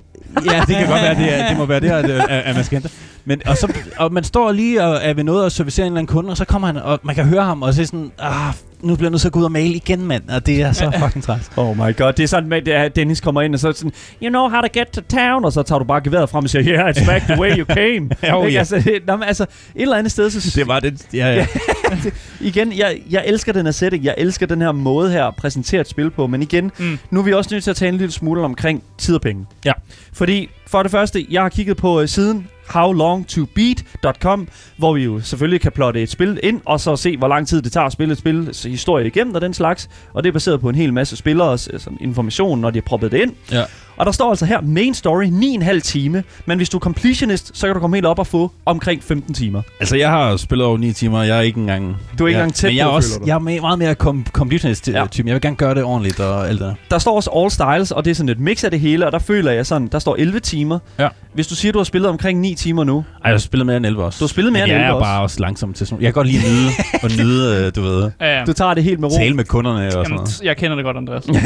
Ja, det kan godt være, det, er, det må være det, at, at, at man skal hente. Men, og, så, og man står lige og er ved noget at servicere en eller anden kunde, og så kommer han, og man kan høre ham, og så er sådan, ah, nu bliver jeg nødt til at gå ud og male igen, mand. Og det er så fucking træt. Oh my god, det er sådan, at Dennis kommer ind og så sådan, you know how to get to town, og så tager du bare geværet frem og siger, yeah, it's back the way you came. Oh, ja. altså, nå, men altså, et eller andet sted, så Det var det, ja, ja. igen, jeg, jeg elsker den her setting, jeg elsker den her måde her at præsentere et spil på, men igen, Mm. nu er vi også nødt til at tale en lille smule omkring tid og penge. Ja. Fordi for det første, jeg har kigget på uh, siden howlongtobeat.com, hvor vi jo selvfølgelig kan plotte et spil ind, og så se, hvor lang tid det tager at spille et spil, historie igennem og den slags. Og det er baseret på en hel masse spilleres sådan information, når de har proppet det ind. Ja. Og der står altså her, main story, 9,5 time, men hvis du er completionist, så kan du komme helt op og få omkring 15 timer. Altså, jeg har spillet over 9 timer, jeg er ikke engang... Du er ikke ja, engang tæt Men jeg er, på, også, føler du? jeg er me- meget mere com- completionist-type. Ja. Jeg vil gerne gøre det ordentligt og alt det der. Der står også all styles, og det er sådan et mix af det hele, og der føler jeg sådan, der står 11 timer. Ja. Hvis du siger, du har spillet omkring 9 timer nu, Ej, jeg har spillet mere end 11 også. Du har spillet mere end 11 jeg er også. bare også langsom til sådan Jeg kan godt lide at nyde, og nyde, øh, du ved, Ja, ja. du tager det helt med ro. tale med kunderne og sådan Jamen, noget. t- jeg kender det godt, Andreas. Det,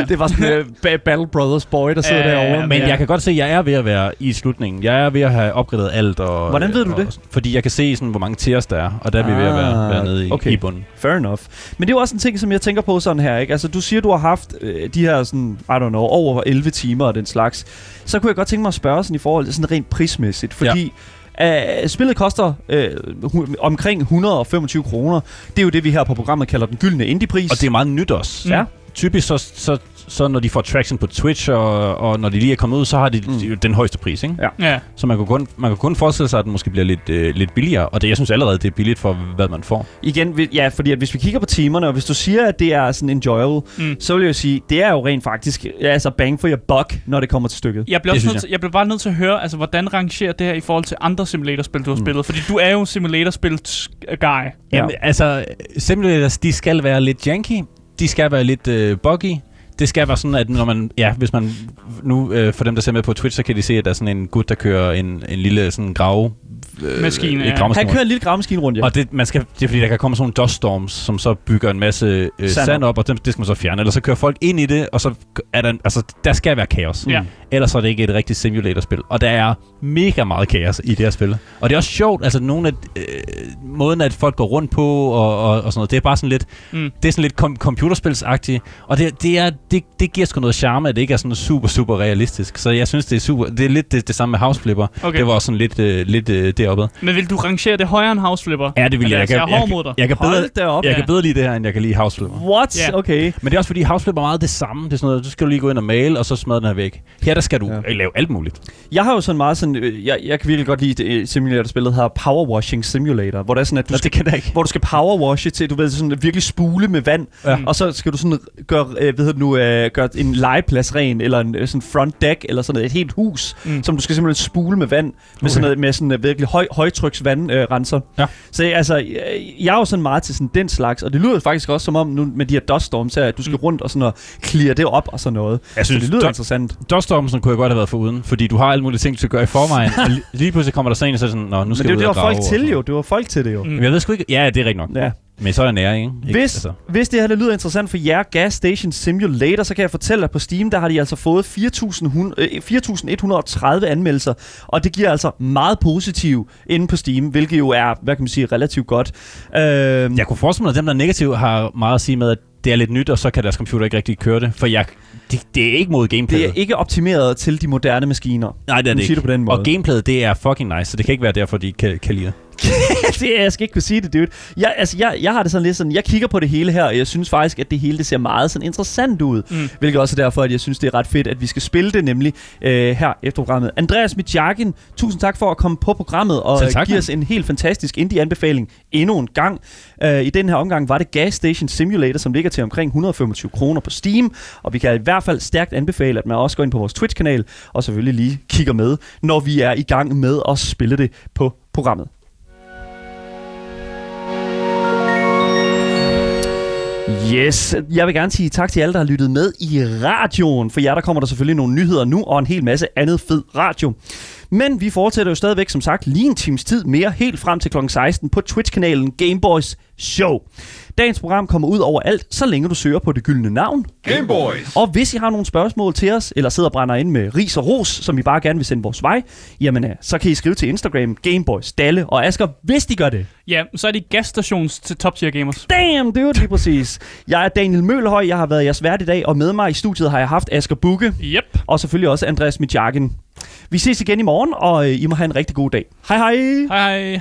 er- Det var sådan uh, Battle Brothers boy, der sidder ja, derovre. Men Ja. jeg kan godt se, at jeg er ved at være i slutningen. Jeg er ved at have opgraderet alt. Og, Hvordan ved du og, det? Fordi jeg kan se, sådan, hvor mange tiers der er, og der er vi ved at være, Ah, være nede i, okay. i bunden. Fair enough. Men det er jo også en ting, som jeg tænker på sådan her, ikke? Altså, du siger, du har haft øh, de her sådan, I don't know, over 11 timer og den slags. Så kunne jeg godt tænke mig at spørge sådan i forhold til sådan rent prismæssigt, fordi ja. uh, spillet koster øh, hu- omkring 125 kroner. Det er jo det, vi her på programmet kalder den gyldne indie-pris. Og det er meget nyt også. Ja. Typisk så, så, så når de får traction på Twitch, og, og når de lige er kommet ud, så har de Mm. den højeste pris, ikke? Ja. ja. Så man kan, kun, man kan kun forestille sig, at den måske bliver lidt, øh, lidt billigere. Og det, jeg synes allerede, det er billigt for, hvad man får. Igen, vi- ja, fordi at hvis vi kigger på timerne, og hvis du siger, at det er sådan enjoyable, Mm. så vil jeg jo sige, det er jo rent faktisk altså bang for your buck, når det kommer til stykket. Jeg bliver, også nødt til, jeg bliver bare nødt til at høre, altså, hvordan rangerer det her i forhold til andre simulatorspil, du har Mm. spillet? Fordi du er jo simulatorspil-guy. Jamen, altså, simulators, de skal være lidt janky. De skal være lidt øh, buggy. Det skal være sådan, at når man, ja, hvis man, nu øh, for dem, der ser med på Twitch, så kan de se, at der er sådan en gut, der kører en, en lille sådan grave... Øh, Maskine, ja. Han kører en lille gravemaskine rundt, ja. Og det, man skal, det er fordi, der kan komme sådan nogle dust storms, som så bygger en masse øh, Sand sand, op, og det, det skal man så fjerne. Eller så kører folk ind i det, og så er der, en- altså, der skal være kaos. Ja. Ellers er det ikke et rigtigt simulatorspil. Og der er mega meget kaos i det her spil. Og det er også sjovt, altså nogle af øh, måden, at folk går rundt på og, og, og sådan noget, det er bare sådan lidt, Mm. det er sådan lidt kom- computerspilsagtigt. Og det, det, er, det, det giver sgu noget charme, at det ikke er sådan super, super realistisk. Så jeg synes, det er super, det er lidt det, det samme med House Flipper. Okay. Det var også sådan lidt, øh, lidt øh, deroppe. Men vil du rangere det højere end House Flipper? Ja, det vil jeg. Jeg jeg kan, jeg, hård mod dig. jeg, jeg, kan bedre, op. jeg Ja. kan bedre lide det her, end jeg kan lide House Flipper. What? Ja. Okay. Men det er også fordi, House Flipper er meget det samme. Det er sådan noget, du skal lige gå ind og male, og så smadre den her væk. Her der skal du ja. lave alt muligt. Jeg har jo sådan meget sådan, øh, jeg, jeg kan virkelig godt lide det øh, simulator-spillet her, Power Washing Simulator, hvor det er sådan, at du skal, det kan jeg ikke. hvor du skal powerwashe til, du ved, sådan virkelig spule med vand, Ja. Og så skal du sådan gøre, øh, det nu, øh, gøre en legeplads ren, eller en øh, sådan front deck, eller sådan noget, et helt hus, Mm. som du skal simpelthen spule med vand, med Okay. sådan noget, med sådan uh, virkelig høj høj, højtryksvandrenser. Øh. Ja. Så altså, jeg, jeg er jo sådan meget til sådan den slags, og det lyder faktisk også som om nu med de her dust storms her, at du skal Mm. rundt og sådan og clear det op og sådan noget. Jeg Så synes, det lyder Dust- interessant. Duststormsen kunne jeg godt have været foruden, fordi du har alle mulige ting, du skal gøre i forvejen, og li- lige pludselig kommer der så en, og så er det sådan, Nå, nu Men skal det er jo du det, og var folk til jo. Det var folk til det jo. Mm. Men jeg ved sgu ikke, ja, det er rigtigt nok. Ja. Men så er jeg nære, ikke? ikke? Hvis, altså. hvis det her det lyder interessant for jer, Gas Station Simulator, så kan jeg fortælle, at på Steam, der har de altså fået 4.100 øh, 4.130 anmeldelser, og det giver altså meget positiv inde på Steam, hvilket jo er, hvad kan man sige, relativt godt. Øh, Jeg kunne forestille mig, at dem, der er negative, har meget at sige med, at det er lidt nyt, og så kan deres computer ikke rigtig køre det. For jeg, det, det er ikke mod gameplayet. det er ikke optimeret til de moderne maskiner. Nej, det er det ikke. på den måde. Og gameplayet, det er fucking nice, så det kan ikke være derfor, de ikke kan, kan lide det. det er, jeg skal ikke kunne sige det, dude. Jeg, altså, jeg, jeg har det sådan lidt sådan, jeg kigger på det hele her, og jeg synes faktisk, at det hele det ser meget sådan interessant ud. Mm. Hvilket også er derfor, at jeg synes, det er ret fedt, at vi skal spille det nemlig øh, her efter programmet. Andreas Mitjakin, tusind tak for at komme på programmet og tak, give os en helt fantastisk indie-anbefaling endnu en gang. Øh, I den her omgang var det Gas Station Simulator, som ligger til omkring 125 kroner på Steam, og vi kan i hvert fald stærkt anbefale, at man også går ind på vores Twitch-kanal og selvfølgelig lige kigger med, når vi er i gang med at spille det på programmet. Yes, jeg vil gerne sige tak til alle, der har lyttet med i radioen. For jer, der kommer der selvfølgelig nogle nyheder nu, og en hel masse andet fed radio. Men vi fortsætter jo stadigvæk, som sagt, lige en times tid mere, helt frem til kl. 16 på Twitch-kanalen Gameboys Show. Dagens program kommer ud over alt, så længe du søger på det gyldne navn. Gameboys. Og hvis I har nogle spørgsmål til os, eller sidder og brænder ind med ris og ros, som I bare gerne vil sende vores vej, jamen øh, så kan I skrive til Instagram, Gameboys, Dalle og Asker, hvis de gør det. Ja, så er de gasstations til top tier gamers. Damn, det var lige præcis. Jeg er Daniel Mølhøj, jeg har været jeres vært i dag, og med mig i studiet har jeg haft Asger Bukke, Yep. og selvfølgelig også Andreas Mitjagen. Vi ses igen i morgen, og øh, I må have en rigtig god dag. Hej hej! Hej hej.